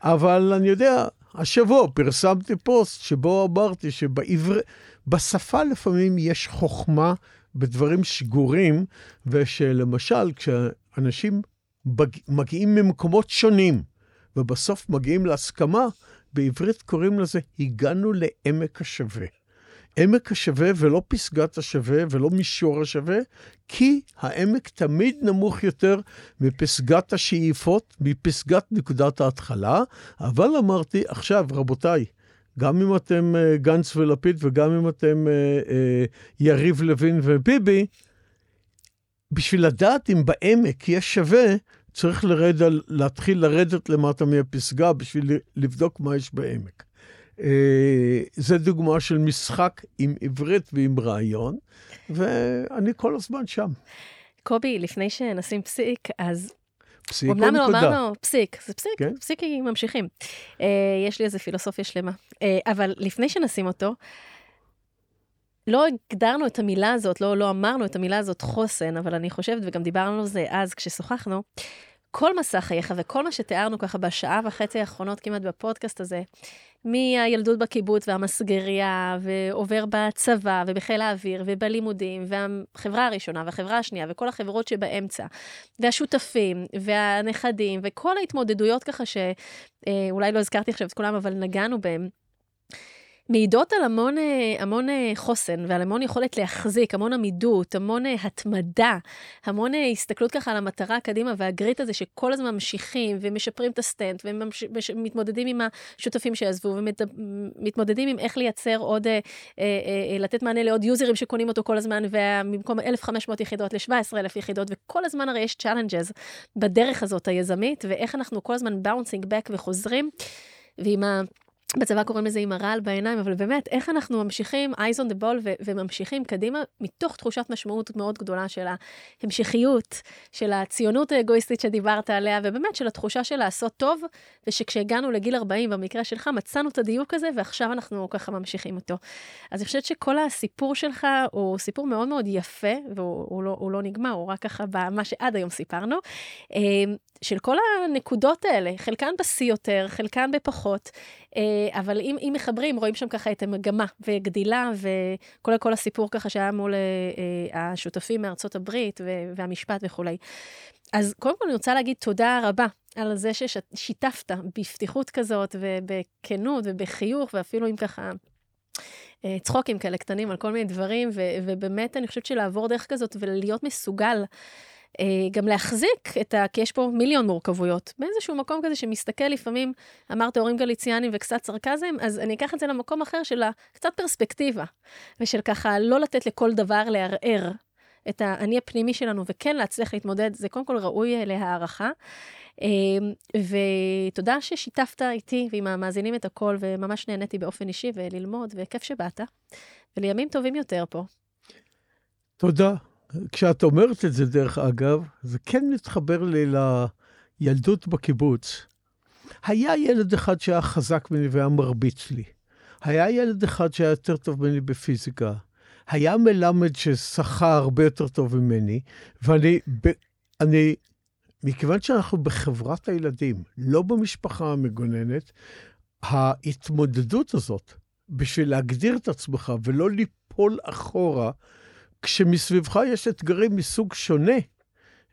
אבל אני יודע, השבוע פרסמתי פוסט שבו אמרתי שבשפה לפעמים יש חוכמה בדברים שגורים, ושלמשל, כשאנשים מגיעים ממקומות שונים, ובסוף מגיעים להסכמה, בעברית קוראים לזה, הגענו לעמק השווה. עמק השווה ולא פסגת השווה ולא מישור השווה, כי העמק תמיד נמוך יותר מפסגת השאיפות, מפסגת נקודת ההתחלה. אבל אמרתי, עכשיו, רבותיי, גם אם אתם uh, גנץ ולפיד וגם אם אתם uh, uh, יריב לוין וביבי, בשביל לדעת אם בעמק יש שווה, צריך לרד, להתחיל לרדת למטה מהפסגה בשביל לבדוק מה יש בעמק. אה, זה דוגמה של משחק עם עברית ועם רעיון, ואני כל הזמן שם. קובי, לפני שנשים פסיק, אז... פסיק או נקודה? אמנם לא אמרנו פסיק, זה פסיק, כן? פסיקים ממשיכים. אה, יש לי איזה פילוסופיה שלמה. אה, אבל לפני שנשים אותו, לא הגדרנו את המילה הזאת, לא, לא אמרנו את המילה הזאת חוסן, אבל אני חושבת, וגם דיברנו על זה אז כששוחחנו, כל מסע חייך וכל מה שתיארנו ככה בשעה וחצי האחרונות כמעט בפודקאסט הזה, מהילדות בקיבוץ והמסגריה, ועובר בצבא ובחיל האוויר ובלימודים, והחברה הראשונה והחברה השנייה וכל החברות שבאמצע, והשותפים והנכדים וכל ההתמודדויות ככה שאולי לא הזכרתי עכשיו את כולם, אבל נגענו בהם. מעידות על המון, אה, המון אה, חוסן ועל המון יכולת להחזיק, המון עמידות, המון אה, התמדה, המון הסתכלות ככה על המטרה קדימה וה grit הזה שכל הזמן ממשיכים ומשפרים את הסטנט ומתמודדים עם השותפים שעזבו ומתמודדים עם איך לייצר עוד, לתת מענה לעוד יוזרים שקונים אותו כל הזמן ובמקום 1,500 יחידות ל-17,000 יחידות וכל הזמן הרי יש challenges בדרך הזאת היזמית ואיך אנחנו כל הזמן באונסינג בק וחוזרים. ועם ה... בצבא קוראים לזה עם הרעל בעיניים, אבל באמת, איך אנחנו ממשיכים eyes on the ball ו- וממשיכים קדימה מתוך תחושת משמעות מאוד גדולה של ההמשכיות, של הציונות האגואיסטית שדיברת עליה, ובאמת של התחושה של לעשות טוב, ושכשהגענו לגיל 40, במקרה שלך, מצאנו את הדיוק הזה, ועכשיו אנחנו ככה ממשיכים אותו. אז אני חושבת שכל הסיפור שלך הוא סיפור מאוד מאוד יפה, והוא הוא לא, הוא לא נגמר, הוא רק ככה במה שעד היום סיפרנו. אה, של כל הנקודות האלה, חלקן בשיא יותר, חלקן בפחות, אבל אם, אם מחברים, רואים שם ככה את המגמה וגדילה, וכל כל הסיפור ככה שהיה מול אה, אה, השותפים מארצות הברית והמשפט וכולי. אז קודם כל אני רוצה להגיד תודה רבה על זה ששיתפת בפתיחות כזאת ובכנות ובחיוך, ואפילו עם ככה... צחוקים כאלה קטנים על כל מיני דברים, ובאמת אני חושבת שלעבור דרך כזאת ולהיות מסוגל אה, גם להחזיק את ה... כי יש פה מיליון מורכבויות. באיזשהו מקום כזה שמסתכל לפעמים, אמרת הורים גליציאנים וקצת סרקזם, אז אני אקח את זה למקום אחר של קצת פרספקטיבה, ושל ככה לא לתת לכל דבר לערער את האני הפנימי שלנו, וכן להצליח להתמודד, זה קודם כל ראוי אה, להערכה. אה, ותודה ששיתפת איתי ועם המאזינים את הכל, וממש נהניתי באופן אישי וללמוד, וכיף שבאת. ולימים טובים יותר פה. תודה. כשאת אומרת את זה, דרך אגב, זה כן מתחבר לי לילדות בקיבוץ. היה ילד אחד שהיה חזק ממני והיה מרביץ לי. היה ילד אחד שהיה יותר טוב ממני בפיזיקה. היה מלמד ששחה הרבה יותר טוב ממני, ואני, ב, אני, מכיוון שאנחנו בחברת הילדים, לא במשפחה המגוננת, ההתמודדות הזאת, בשביל להגדיר את עצמך ולא ליפול אחורה, כשמסביבך יש אתגרים מסוג שונה,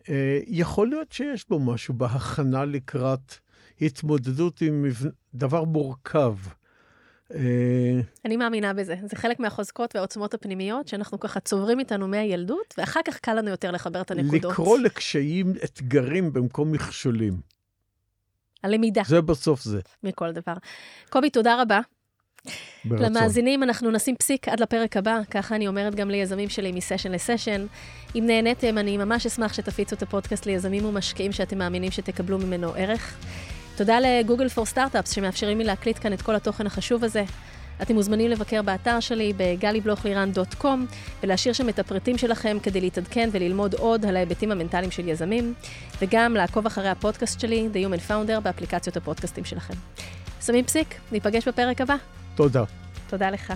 אה, יכול להיות שיש בו משהו בהכנה לקראת התמודדות עם דבר מורכב. אה, אני מאמינה בזה. זה חלק מהחוזקות והעוצמות הפנימיות שאנחנו ככה צוברים איתנו מהילדות, ואחר כך קל לנו יותר לחבר את הנקודות. לקרוא לקשיים אתגרים במקום מכשולים. הלמידה. זה בסוף זה. מכל דבר. קובי, תודה רבה. ברצון. למאזינים, אנחנו נשים פסיק עד לפרק הבא, ככה אני אומרת גם ליזמים שלי מסשן לסשן. אם נהניתם, אני ממש אשמח שתפיצו את הפודקאסט ליזמים ומשקיעים שאתם מאמינים שתקבלו ממנו ערך. תודה לגוגל פור סטארט-אפס שמאפשרים לי להקליט כאן את כל התוכן החשוב הזה. אתם מוזמנים לבקר באתר שלי בגלiblochliran.com ולהשאיר שם את הפרטים שלכם כדי להתעדכן וללמוד עוד על ההיבטים המנטליים של יזמים, וגם לעקוב אחרי הפודקאסט שלי, The Human Founder, באפליקציות הפודקאסטים שלכם. שמים פסיק, ניפגש בפרק הבא. תודה. תודה לך.